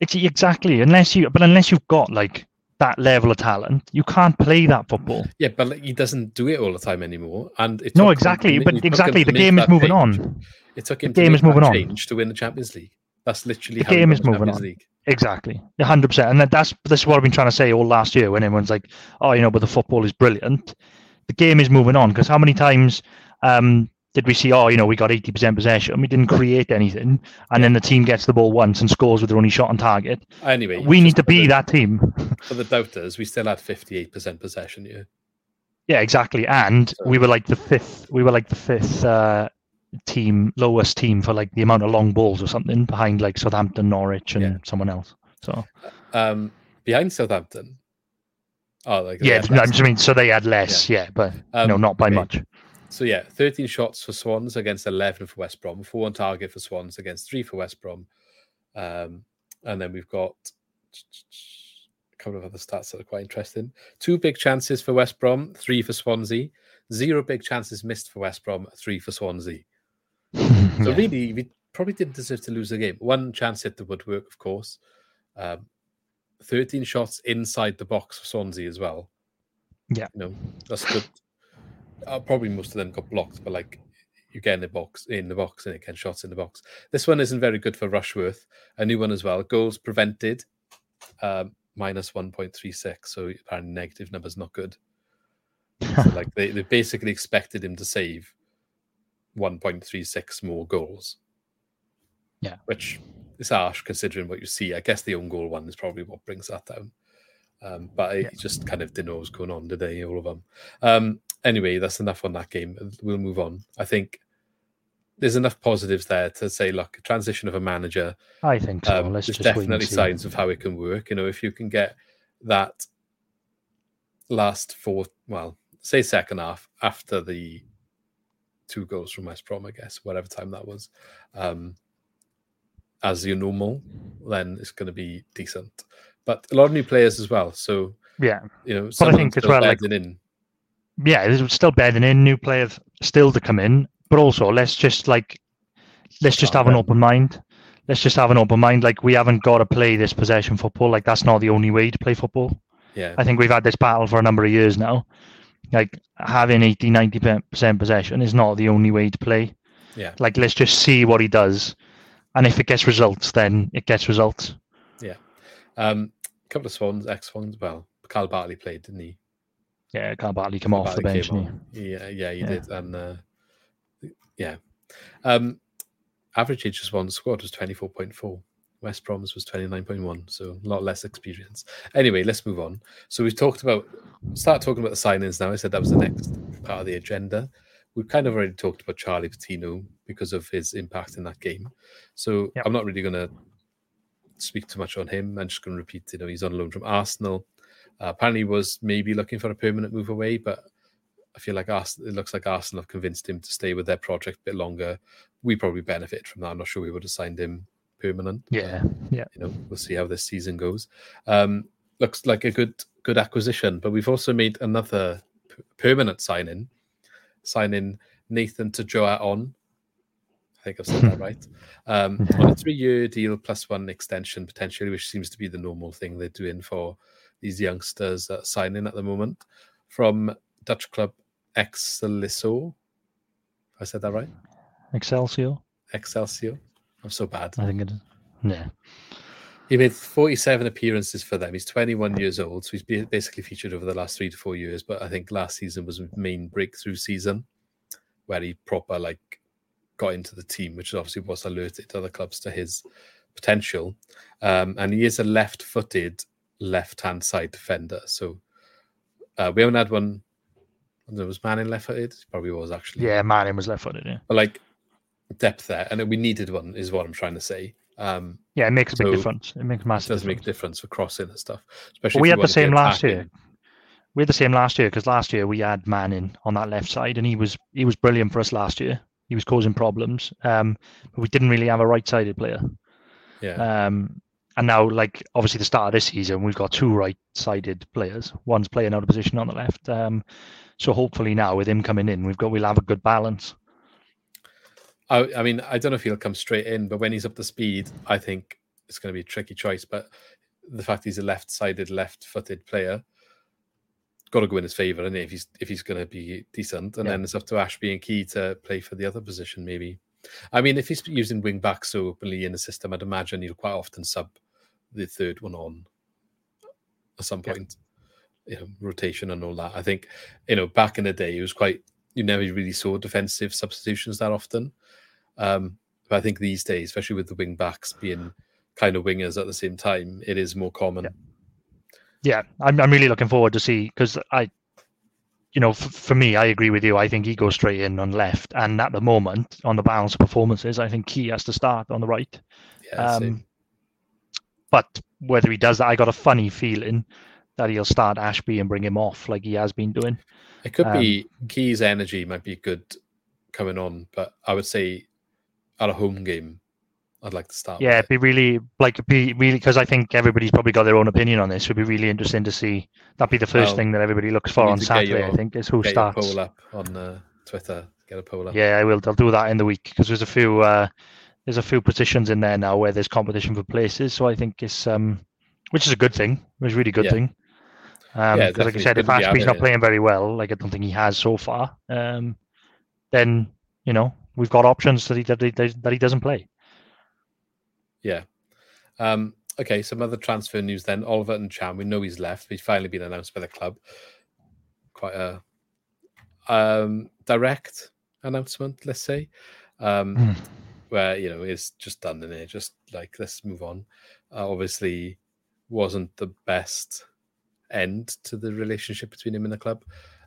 It's exactly unless you, but unless you've got like that level of talent, you can't play that football. Yeah, but he doesn't do it all the time anymore. And it no, exactly. But exactly, the game is moving change. on. It took him the game is moving on change to win the Champions League. That's literally the game is moving on. League. Exactly, hundred percent. And that's this is what I've been trying to say all last year. When everyone's like, "Oh, you know, but the football is brilliant." The game is moving on because how many times um, did we see, oh, you know, we got 80% possession, we didn't create anything, and then the team gets the ball once and scores with their only shot on target. Anyway, we need to be the, that team. For the doubters, we still had 58% possession, yeah. Yeah, exactly. And so, we were like the fifth, we were like the fifth uh, team, lowest team for like the amount of long balls or something behind like Southampton, Norwich, and yeah. someone else. So, um, behind Southampton. Oh, like yeah, I mean, so they had less, yeah, yeah but um, no, not by okay. much. So yeah, 13 shots for Swans against 11 for West Brom, four on target for Swans against three for West Brom. Um, and then we've got a couple of other stats that are quite interesting. Two big chances for West Brom, three for Swansea. Zero big chances missed for West Brom, three for Swansea. so really, we probably didn't deserve to lose the game. One chance hit the woodwork, of course. Um, 13 shots inside the box for Swansea as well. Yeah. You know, that's good uh, probably most of them got blocked, but like you get in the box, in the box, and it gets shots in the box. This one isn't very good for Rushworth. A new one as well. Goals prevented, um, minus one point three six. So apparently negative numbers not good. so like they, they basically expected him to save one point three six more goals. Yeah, which is harsh considering what you see. I guess the own goal one is probably what brings that down. Um, but it yeah. just kind of didn't know what was going on, did they? All of them. Um, anyway, that's enough on that game. We'll move on. I think there's enough positives there to say, look, transition of a manager. I think so. Um, there's definitely signs of how it can work. You know, if you can get that last fourth, well, say second half after the two goals from West Brom, I guess, whatever time that was, um, as your normal, then it's going to be decent. But a lot of new players as well. So yeah, you know, but I think as well, like, in yeah, there's still bedding in new players still to come in, but also let's just like let's just have an open mind. Let's just have an open mind. Like we haven't got to play this possession football. Like that's not the only way to play football. Yeah, I think we've had this battle for a number of years now. Like having 80, 90 percent possession is not the only way to play. Yeah, like let's just see what he does, and if it gets results, then it gets results. Yeah, um, a couple of Swans, ex Swans. Well, Kyle Bartley played, didn't he? Yeah, Kyle Bartley come off the bench. Yeah, yeah, he yeah. did, and uh, yeah. Um, average age of Swan squad was twenty four point four. West Brom's was twenty nine point one, so a lot less experience. Anyway, let's move on. So we've talked about start talking about the signings now. I said that was the next part of the agenda. We've kind of already talked about Charlie Patino because of his impact in that game. So yep. I'm not really going to speak too much on him. I'm just going to repeat. You know, he's on loan from Arsenal. Uh, apparently, was maybe looking for a permanent move away, but I feel like Arsenal, it looks like Arsenal have convinced him to stay with their project a bit longer. We probably benefit from that. I'm not sure we would have signed him permanent. Yeah, yeah. You know, we'll see how this season goes. Um, looks like a good good acquisition, but we've also made another p- permanent signing, signing Nathan Tjoe-A-On. I think I've said that right. Um, on a three-year deal plus one extension potentially, which seems to be the normal thing they're doing for these youngsters that sign in at the moment from Dutch club Excelsior. I said that right? Excelsior. Excelsior. I'm so bad. I think it is. Yeah. He made 47 appearances for them. He's 21 years old, so he's basically featured over the last three to four years. But I think last season was his main breakthrough season, where he proper like got into the team, which is obviously was alerted to other clubs to his potential. Um, and he is a left-footed left hand side defender. So uh, we haven't had one There was Manning left footed. Probably was actually. Yeah, Manning was left footed. Yeah. But like depth there, and we needed one, is what I'm trying to say. Um, yeah, it makes a big difference. It makes massive. It does difference. make a difference for crossing and stuff. Especially we had the same last year. We had the same last year because last year we had Manning on that left side, and he was he was brilliant for us last year. He was causing problems, um, but we didn't really have a right-sided player. Yeah, Um, and now, like obviously, the start of this season, we've got two right-sided players. One's playing out of position on the left. Um, so hopefully now, with him coming in, we've got we'll have a good balance. I, I mean, I don't know if he'll come straight in, but when he's up to speed, I think it's going to be a tricky choice. But the fact he's a left-sided, left-footed player, got to go in his favour, and if he's if he's going to be decent, and Yeah. then it's up to Ashby and Key to play for the other position, maybe. I mean, if he's using wing back so openly in the system, I'd imagine he'll quite often sub the third one on at some Yeah. point. You know, rotation and all that. I think you know back in the day, it was quite you never really saw defensive substitutions that often. Um, but I think these days, especially with the wing backs being kind of wingers at the same time, it is more common. Yeah. Yeah, I'm I'm really looking forward to see because I, you know, f- for me, I agree with you. I think he goes straight in on left, and at the moment, on the balance of performances, I think he has to start on the right. Yeah. Um, but whether he does that, I got a funny feeling that he'll start Ashby and bring him off like he has been doing. it could um, be Key's energy might be good coming on, but I would say at a home game, I'd like to start. Yeah, it'd be really like be really because I think everybody's probably got their own opinion on this. It'd be really interesting to see. That'd be the first Well, thing that everybody looks for on Saturday. your- I think is who it. Starts. poll up on uh, Twitter. Get a poll up. Yeah, I will. I'll do that in the week because there's a few uh, there's a few positions in there now where there's competition for places. So I think it's um, which is a good thing. It's a really good Yeah. thing. Um, Yeah, because like I said, if Ashby's not playing very well, like I don't think he has so far, um, then you know we've got options that he that he, that he doesn't play. Yeah. Um, okay, some other transfer news then. Olivier Ntcham, we know he's left. He's finally been announced by the club. Quite a um, direct announcement, let's say. Um, Hmm. Where, you know, it's just done in it. Just like, let's move on. Uh, obviously, wasn't the best end to the relationship between him and the club.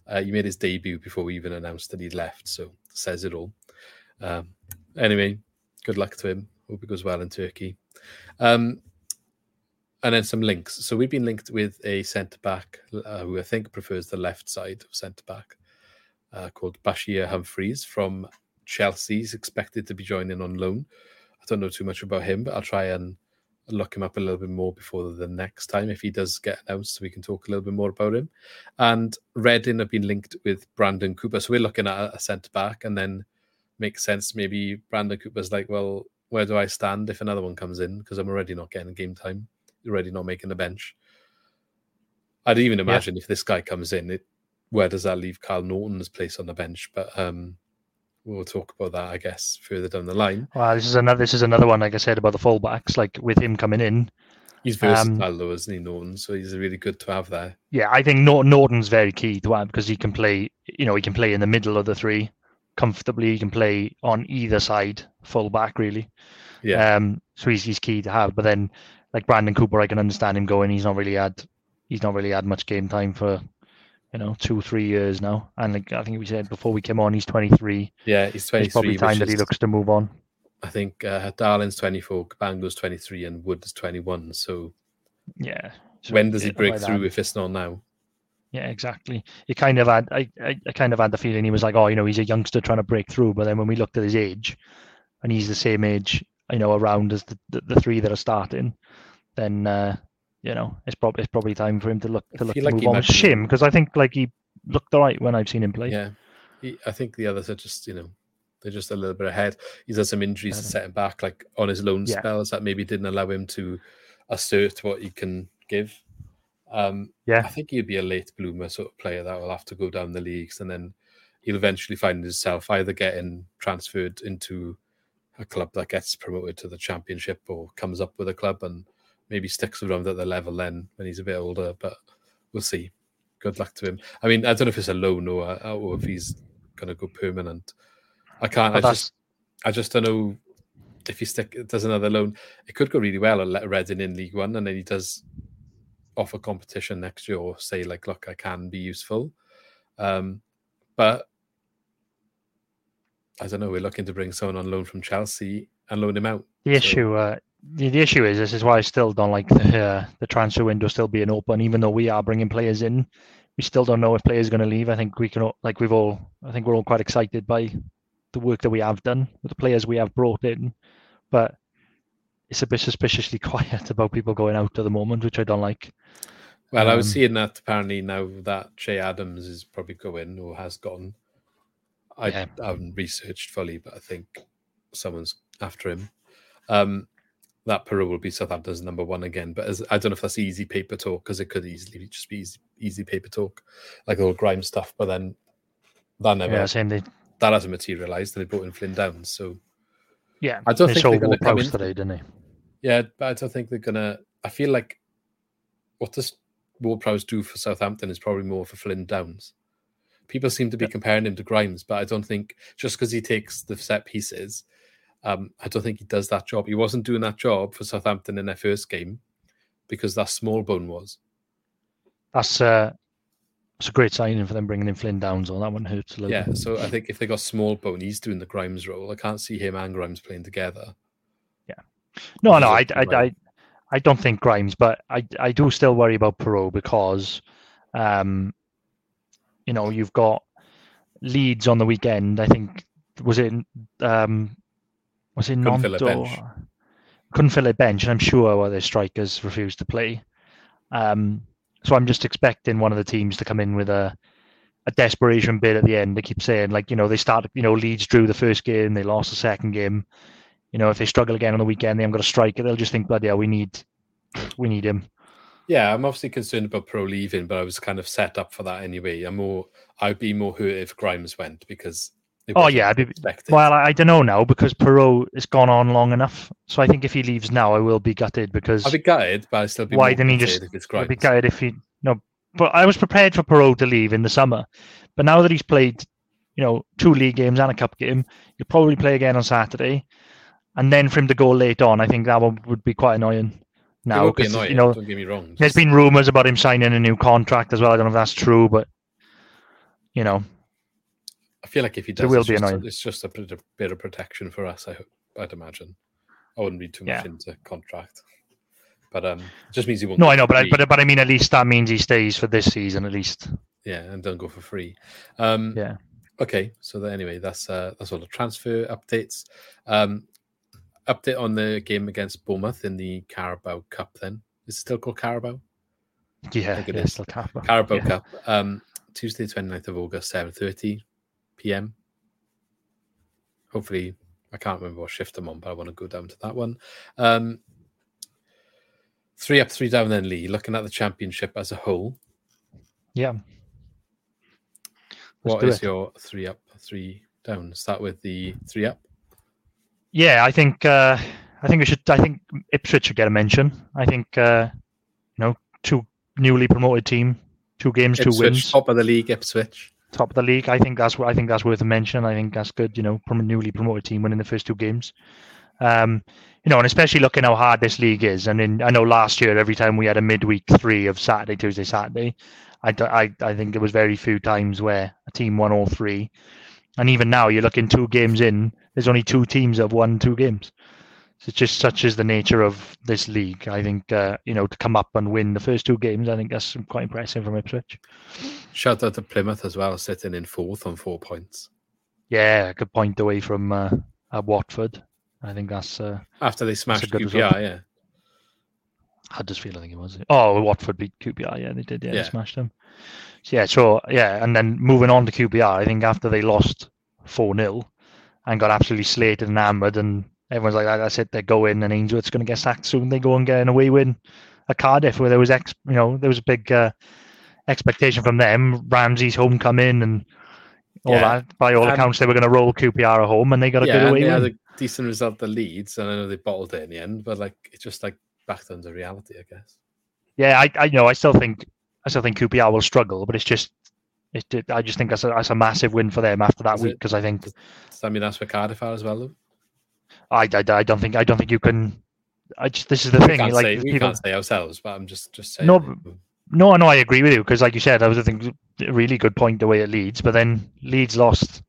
Uh, he made his debut before we even announced that he'd left, so says it all. Um, anyway, good luck to him. Hope it goes well in Turkey. Um, and then some links. So we've been linked with a centre back uh, who I think prefers the left side of centre back, uh, called Bashir Humphreys from Chelsea. He's expected to be joining on loan. I don't know too much about him, but I'll try and look him up a little bit more before the next time if he does get announced, so we can talk a little bit more about him. And Reading have been linked with Brandon Cooper, so we're looking at a, centre back, and then makes sense. Maybe Brandon Cooper's like, well, where do I stand if another one comes in? Because I'm already not getting game time, already not making the bench. I'd even imagine if this guy comes in, it where does that leave Carl Naughton's place on the bench? But um, we'll talk about that, I guess, further down the line. Well, this is another this is another one, like I said about the fullbacks. Like with him coming in, He's Um, versatile, though, isn't he, Naughton? So he's really good to have there. yeah, I think Nor- Naughton's very key to have because he can play. You know, he can play in the middle of the three comfortably. He can play on either side, full back, really. Yeah, Um, so he's he's key to have. But then, like Brandon Cooper, I can understand him going. He's not really had he's not really had much game time for you know two or three years now. And like I think we said before we came on, he's 23. yeah, he's 23. It's probably time which that he looks to move on. I think uh, Darling's 24, Cabango's 23, and Wood is 21. So Yeah. So when does he break by that- through if it's not now? Yeah, exactly. It kind of had I, I, I kind of had the feeling he was like, oh, you know, he's a youngster trying to break through. But then when we looked at his age, and he's the same age, you know, around as the, the, the three that are starting, then uh, you know, it's probably it's probably time for him to look I to look to like move on. might It's a be- shame because I think like he looked all right when I've seen him play. Yeah, he, I think the others are just you know they're just a little bit ahead. He's had some injuries to set him back, like on his loan Yeah. spells that maybe didn't allow him to assert what he can give. Um, Yeah. I think he'd be a late bloomer sort of player that will have to go down the leagues, and then he'll eventually find himself either getting transferred into a club that gets promoted to the championship or comes up with a club and maybe sticks around at the level then when he's a bit older. But we'll see. Good luck to him. I mean, I don't know if it's a loan or or if he's going to go permanent. I can't. But I that's just I just don't know if he stick does another loan. It could go really well at let Reading in League One, and then he does offer competition next year, or say like, look, I can be useful. Um, but I don't know. We're looking to bring someone on loan from Chelsea and loan him out. The issue, uh, the, the issue is this is why I still don't like the uh, the transfer window still being open, even though we are bringing players in. We still don't know if players are going to leave. I think we can, like we've all, I think we're all quite excited by the work that we have done with the players we have brought in, but it's a bit suspiciously quiet about people going out at the moment, which I don't like. Well, I was Um, seeing that apparently now that Che Adams is probably going or has gone. I, Yeah. Haven't researched fully, but I think someone's after him. Um, that Piroe will be Southampton's number one again, but as, I don't know if that's easy paper talk because it could easily just be easy, easy paper talk, like all grime stuff. But then that never Yeah, same. They, that hasn't materialized, and they brought in Flynn Downes. So yeah, I don't they think they're gonna come in- today, didn't they? yeah, but I don't think they're gonna. I feel like what does Ward Prowse do for Southampton is probably more for Flynn Downes. People seem to be comparing him to Grimes, but I don't think just because he takes the set pieces, um, I don't think he does that job. He wasn't doing that job for Southampton in their first game because that Smallbone was. That's uh, it's a great signing for them bringing in Flynn Downes. On that one hurts a little. Yeah, so I think if they got Smallbone, he's doing the Grimes role. I can't see him and Grimes playing together. Yeah. No, He's no, I, I. I, I don't think Grimes, but I, I do still worry about Piroe because, um, you know, you've got Leeds on the weekend. I think was it, um, was it Couldn't fill a bench. Couldn't fill a bench, and I'm sure their strikers refused to play. Um, so I'm just expecting one of the teams to come in with a a desperation bid at the end. They keep saying like, you know, they start, you know, Leeds drew the first game, they lost the second game. You know, if they struggle again on the weekend, they haven't got a striker. They'll just think, bloody hell, we need, we need him. Yeah, I'm obviously concerned about Piroe leaving, but I was kind of set up for that anyway. I'm more, I'd be more hurt if Grimes went because. Oh yeah, I'd be, expected. well, I, I don't know now because Piroe has gone on long enough. So I think if he leaves now, I will be gutted because I'd be gutted, but I'd still be Why didn't he just- if it's I'd Grimes. be gutted if he no. But I was prepared for Piroe to leave in the summer, but now that he's played, you know, two league games and a cup game, he'll probably play again on Saturday, and then for him to go late on, I think that one would be quite annoying. Now, would be 'cause, annoying. you know, don't get me wrong. There's been rumours about him signing a new contract as well. I don't know if that's true, but you know, I feel like if he it does, will it's, be just, annoying. it's just a bit of, bit of protection for us. I hope, I'd imagine. I wouldn't read too much Yeah. into contract, but um, it just means he won't. no, I know, but I, but but I mean, at least that means he stays for this season, at least. yeah, and don't go for free. Um, Yeah. Okay, so that, anyway, that's uh, that's all the transfer updates. Um, update on the game against Bournemouth in the Carabao Cup. Then is it still called Carabao? Yeah, think it yeah, is. still Carabao. Carabao Yeah. Cup. Um, Tuesday, 29th of August, seven thirty p.m. Hopefully, I can't remember what shift I'm on, but I want to go down to that one. Um, three up, three down. Then Lee, looking at the championship as a whole, Yeah. Let's what is it. your three up, three down? Start with the three up. Yeah, I think uh, I think we should. I think Ipswich should get a mention. I think uh, you know two newly promoted team, two games, two wins, top of the league. Ipswich. Top of the league. I think that's I think that's worth a mention. I think that's good. You know, from a newly promoted team winning the first two games. Um, you know, and especially looking how hard this league is. And in, I know last year, every time we had a midweek three of Saturday, Tuesday, Saturday, I I think there was very few times where a team won all three. And even now, you're looking two games in, there's only two teams that have won two games. It's just such is the nature of this league. I think, uh, you know, to come up and win the first two games, I think that's quite impressive from Ipswich. Shout out to Plymouth as well, sitting in fourth on four points Yeah, a good point away from uh, Watford. I think that's uh, after they smashed QPR. result. Yeah, Huddersfield, I think it was. Oh, Watford beat QPR. Yeah, they did. Yeah, Yeah. they smashed them. So, yeah, so yeah, and then moving on to QPR, I think after they lost four 0 and got absolutely slated and hammered, and everyone's like, "That's it, they're going," and Ainsworth's going to get sacked soon. They go and get an away win at Cardiff, where there was ex, you know, there was a big uh, expectation from them. Ramsey's homecoming and all Yeah. that. By all accounts, they were going to roll QPR at home, and they got a yeah, good away they win. had a decent result. The Leeds, and I know they bottled it in the end, but like it's just like back to reality, I guess. Yeah, I, I know. I still think I still think QPR will struggle, but it's just it. it I just think that's a, that's a massive win for them after that Is week because I think Does that mean that's where Cardiff are as well, though? I, I, I don't think I don't think you can. I just this is the We thing. can't, Like say, we people, can't say ourselves, but I'm just just saying. No, no, no. I agree with you because, like you said, I was thinking a really good point the way it leads. but then Leeds lost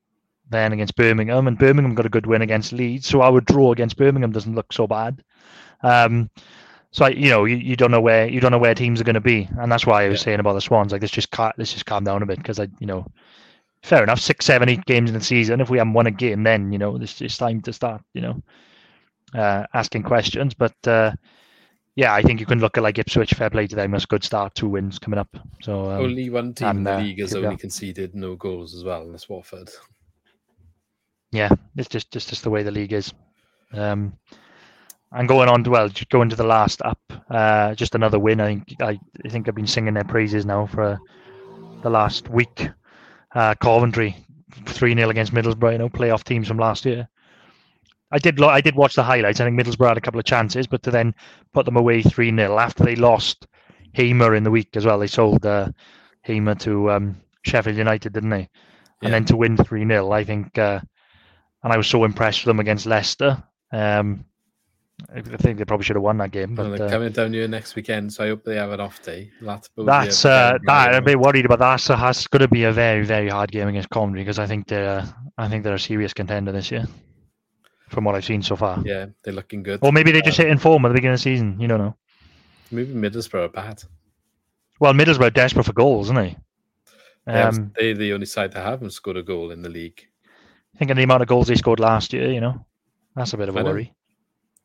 then against Birmingham, and Birmingham got a good win against Leeds. So our draw against Birmingham doesn't look so bad. Um, so I, you know, you, you don't know where you don't know where teams are going to be, and that's why I was yeah. saying about the Swans. Like, let's just cal- let's just calm down a bit because I, you know, fair enough. Six, seven, eight games in the season. If we haven't won a game, then you know, it's, it's time to start. You know, uh, asking questions. But uh, yeah, I think you can look at like Ipswich. Fair play to them. That's a good start. Two wins coming up. So um, only one team and, in the uh, league has only conceded no goals as well, and that's Watford. Yeah, it's just just just the way the league is. Um, and going on to well, going to the last up, uh, just another win. I think I, I think I've been singing their praises now for the last week. Uh, Coventry three 0 against Middlesbrough, you know, playoff teams from last year. I did I did watch the highlights. I think Middlesbrough had a couple of chances, but to then put them away three 0 after they lost Hamer in the week as well. They sold uh, Hamer to um, Sheffield United, didn't they? Yeah. And then to win three 0 I think. Uh, and I was so impressed with them against Leicester. Um, I think they probably should have won that game. But they're uh, coming down here next weekend, so I hope they have an off day. That's uh, that. I'm a bit worried about that. So it's going to be a very, very hard game against Coventry because I think they're, I think they're a serious contender this year, from what I've seen so far. Yeah, they're looking good. Or maybe they just hit in form at the beginning of the season. You don't know. Maybe Middlesbrough are bad. Well, Middlesbrough are desperate for goals, isn't they? Um, they're the only side that haven't scored a goal in the league. I think of the amount of goals they scored last year. You know, that's a bit of a worry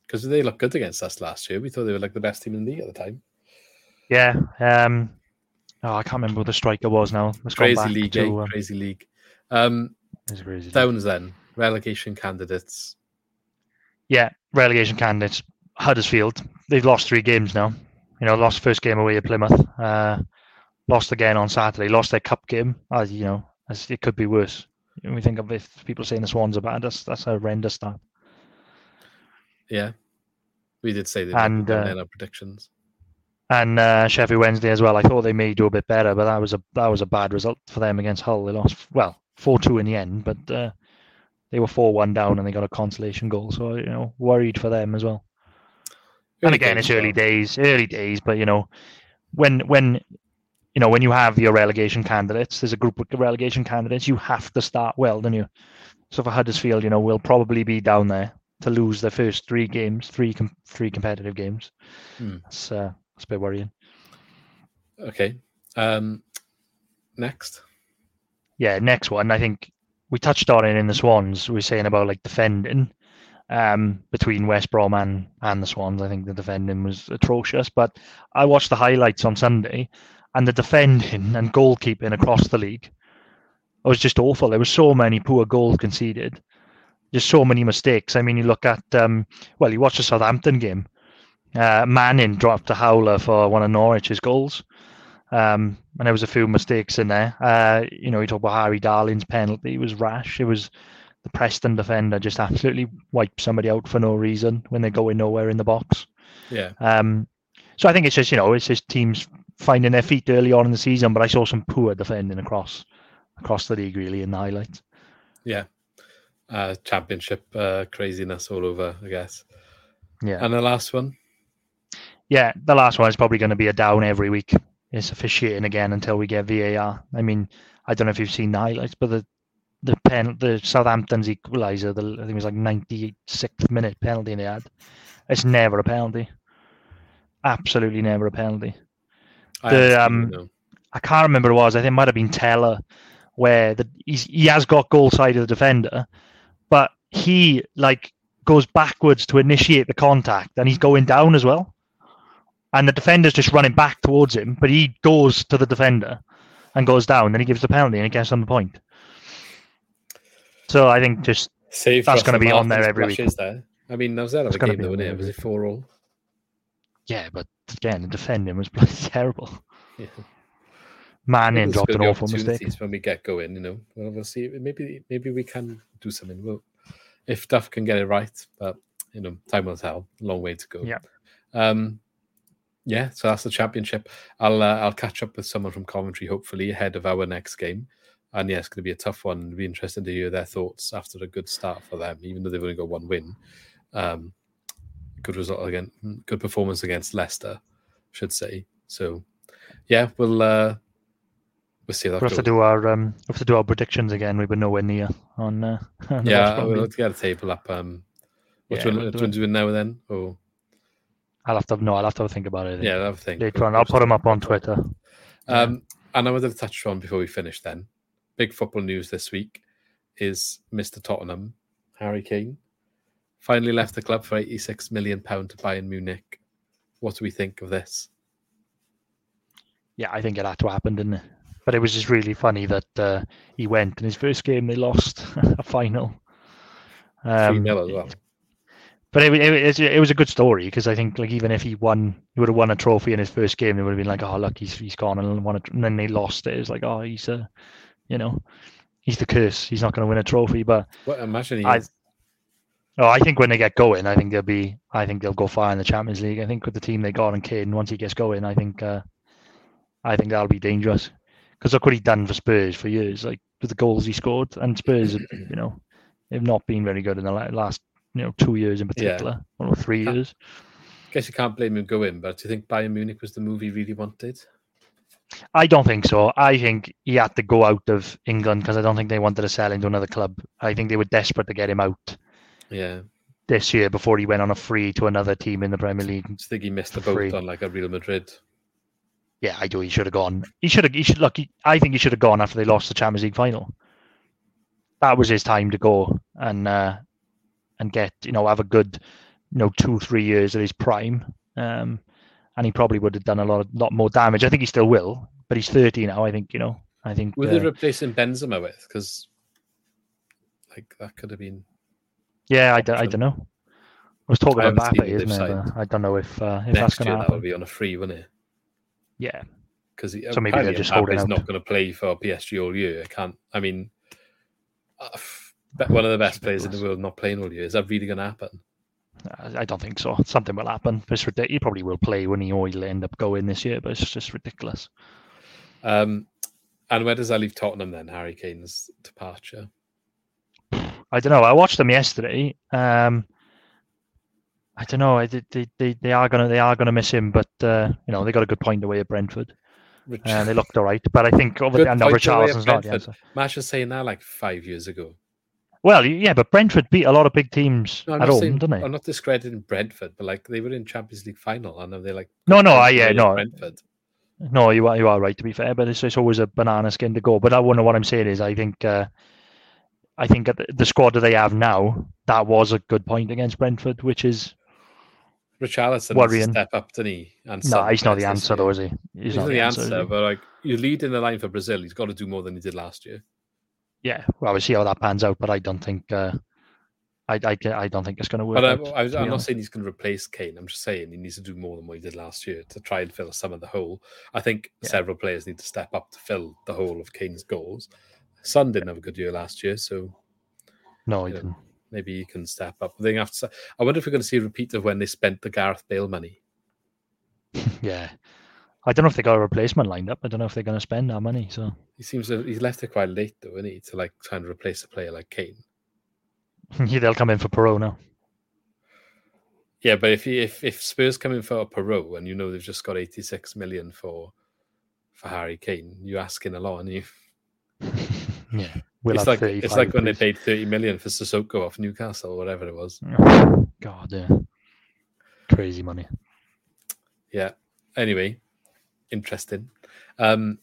because they looked good against us last year. We thought they were like the best team in the league at the time. Yeah. Um, oh, I can't remember who the striker was now. Crazy league, to, eh? um, crazy league. Um, crazy Downs league. then relegation candidates. Yeah, relegation candidates. Huddersfield. They've lost three games now. You know, lost first game away at Plymouth. Uh, lost again on Saturday. Lost their cup game. As you know, as it could be worse. When we think of if people saying the Swans are bad, that's that's a horrendous start. Yeah, we did say that and uh, our predictions. And uh, Sheffield Wednesday as well. I thought they may do a bit better, but that was a that was a bad result for them against Hull. They lost well four two in the end, but uh, they were four one down and they got a consolation goal. So you know, worried for them as well. Early and again, it's early days, early days, but you know, when when you know when you have your relegation candidates, there's a group of relegation candidates. You have to start well, don't you? So for Huddersfield, you know, we'll probably be down there to lose their first three games, three com- three competitive games. Hmm. That's uh, that's a bit worrying. Okay. Um, next. Yeah, next one. I think we touched on it in the Swans. We were saying about like defending um, between West Brom and, and the Swans. I think the defending was atrocious. But I watched the highlights on Sunday, and the defending and goalkeeping across the league was just awful. There were so many poor goals conceded just so many mistakes. I mean, you look at um, well, you watch the Southampton game. Uh, Manning dropped a howler for one of Norwich's goals, um, and there was a few mistakes in there. Uh, you know, you talk about Harry Darling's penalty; it was rash. It was the Preston defender just absolutely wiped somebody out for no reason when they're going nowhere in the box. Yeah. Um, so I think it's just you know it's just teams finding their feet early on in the season, but I saw some poor defending across across the league really in the highlights. Yeah, uh, championship uh, craziness all over, I guess. Yeah. And the last one? Yeah, the last one is probably going to be a down every week. It's officiating again until we get VAR. I mean, I don't know if you've seen the highlights, but the the pen the Southampton's equaliser, the I think it was like 96th minute penalty they had. It's never a penalty. Absolutely never a penalty. I the um, I can't remember who it was. I think it might have been Tella, where the he has got goal side of the defender, but he like goes backwards to initiate the contact and he's going down as well. And the defender's just running back towards him, but he goes to the defender and goes down. Then he gives the penalty and he gets on the point. So I think just Save that's going to be on there every week. There. I mean, that was that other game though, wasn't it? Was it four all? Yeah, but again, the defending was bloody terrible. Yeah. Manning dropped an awful mistake when we get going. You know, well, we'll see. Maybe maybe we can do something. Well, if Duff can get it right, but you know, time will tell. Long way to go. Yeah. Um, yeah. So that's the championship. I'll uh, I'll catch up with someone from Coventry hopefully ahead of our next game. And yeah, it's going to be a tough one. It'll be interesting to hear their thoughts after a good start for them, even though they've only got one win. Um, good result again, good performance against Leicester, should say. So, yeah, we'll uh, we'll see. That We'll have to do our um, we'll have to do our predictions again. We were nowhere near on. Uh, on Yeah, we'll have to get a table up. Um, which Yeah, one? we'll which do one's doing now and then? Or I'll have to no. I'll have to think about it. Yeah, I'll have a think. later on. I'll put them up on Twitter. Um, and I wanted to touch on before we finish. Then, big football news this week is Mr. Tottenham, Harry Kane, finally left the club for eighty-six million pound to Bayern Munich. What do we think of this? Yeah, I think it had to happen, didn't it? But it was just really funny that uh, he went in his first game. They lost a final. Um, as well. But it, it, it, it was a good story because I think like even if he won, he would have won a trophy in his first game. They would have been like, oh look, he's he's gone and won it, and then they lost it. It's like, oh, he's a, you know, he's the curse. He's not going to win a trophy. But Well, imagine he I- oh, I think when they get going, I think they'll be, I think they'll go far in the Champions League. I think with the team they got and Kane, once he gets going, I think, uh, I think that'll be dangerous. Because look what he done for Spurs for years, like with the goals he scored, and Spurs, you know, have not been very good in the last, you know, two years in Yeah. particular, or three years. I guess you can't blame him going, but do you think Bayern Munich was the move he really wanted? I don't think so. I think he had to go out of England because I don't think they wanted to sell him to another club. I think they were desperate to get him out Yeah, this year before he went on a free to another team in the Premier League. I think he missed the boat free. on like a Real Madrid. Yeah, I do. He should have gone. He should have. He should look. He, I think he should have gone after they lost the Champions League final. That was his time to go and uh, and get you know have a good you know two three years at his prime. Um, and he probably would have done a lot of, lot more damage. I think he still will, but he's thirty now. I think you know. I think. Were uh, they replacing Benzema with? Because like that could have been. Yeah, I, d- I don't know. I was talking I about Mbappe, isn't it? I don't know if uh, if that's Next going year to that happen. would be on a free, wouldn't it? Yeah, Because So maybe they're just holding out. not going to play for PSG all year. I can't. I mean, uh, one of the best players in the world not playing all year. Is that really going to happen? I I don't think so. Something will happen. It's ridiculous. He probably will play when he or he'll end up going this year, but it's just ridiculous. Um, and where does that leave Tottenham then? Harry Kane's departure. I don't know. I watched them yesterday. Um, I don't know. They, they, they, they are gonna they are gonna miss him, but uh, you know they got a good point away at Brentford, Rich- and they looked all right. But I think over Good I know point away at Richarlison's not the answer. Mash was saying that like five years ago. Well, yeah, but Brentford beat a lot of big teams No, at home, saying, didn't they? I'm not discrediting Brentford, but like they were in Champions League final and they're like No, no, I yeah, no, Brentford. No, you are you are right to be fair, but it's, it's always a banana skin to go. But I wonder what I'm saying is I think uh, I think the, the squad that they have now, that was a good point against Brentford, which is Richarlison Worrying. step up, didn't he? And no, he's not the answer though, is he? He's, not the answer, he? but like you're leading the line for Brazil. He's got to do more than he did last year. yeah, well, we'll see how that pans out, but I don't think uh, I, I I don't think it's going to work. But I, out, I was, to be I'm not saying he's going to replace Kane. I'm just saying he needs to do more than what he did last year to try and fill some of the hole. I think Yeah. several players need to step up to fill the hole of Kane's goals. Son didn't have a good year last year, so no, he didn't. Maybe he can step up. I think after, I wonder if we're going to see a repeat of when they spent the Gareth Bale money. Yeah, I don't know if they got a replacement lined up. I don't know if they're going to spend that money. So He seems to he's left it quite late though, isn't he, to like try and replace a player like Kane. yeah, they'll come in for Piroe now. Yeah, but if he, if if Spurs come in for a Piroe and you know they've just got 86 million for for Harry Kane, you're asking a lot, and you Yeah, we'll it's like it's like when they paid 30 million for Sissoko off Newcastle or whatever it was. God, yeah, crazy money. Yeah. Anyway, interesting. Um,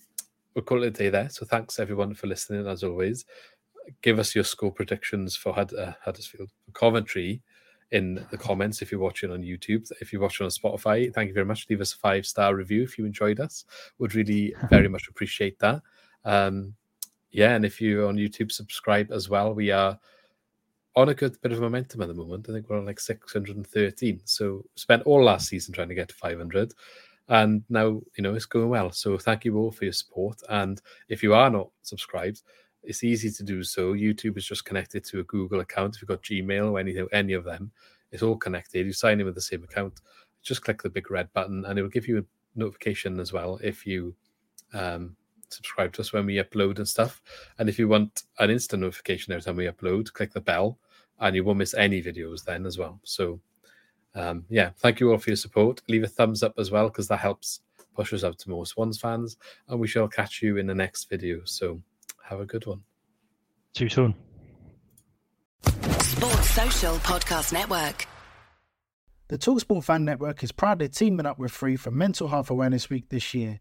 we'll call it a day there. So thanks everyone for listening as always. Give us your score predictions for Hud- uh, Huddersfield, for Coventry, in the comments if you're watching on YouTube. If you're watching on Spotify, thank you very much. Leave us a five star review if you enjoyed us. Would really very much appreciate that. Um, yeah, and if you're on YouTube, subscribe as well. We are on a good bit of momentum at the moment. I think we're on like 613. So spent all last season trying to get to 500 and now you know it's going well so thank you all for your support and if you are not subscribed it's easy to do so youtube is just connected to a google account if you've got gmail or anything any of them it's all connected you sign in with the same account just click the big red button and it will give you a notification as well if you um, subscribe to us when we upload and stuff and if you want an instant notification every time we upload click the bell and you won't miss any videos then as well so um, yeah, thank you all for your support. Leave a thumbs up as well because that helps push us out to more Swans fans, and we shall catch you in the next video. So have a good one. See you soon. Sports Social Podcast Network. The Talksport Fan Network is proudly teaming up with Free for Mental Health Awareness Week this year.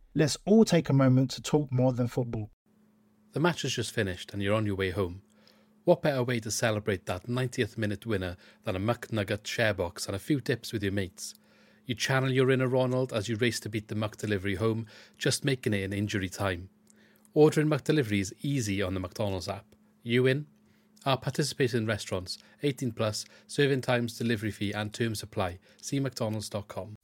Let's all take a moment to talk more than football. The match has just finished and you're on your way home. What better way to celebrate that 90th minute winner than a McNugget share box and a few tips with your mates? You channel your inner Ronald as you race to beat the McDelivery home, just making it in injury time. Ordering McDelivery is easy on the McDonald's app. You in? Our participating restaurants, 18 plus, serving times, delivery fee, and term supply. See McDonald's.com.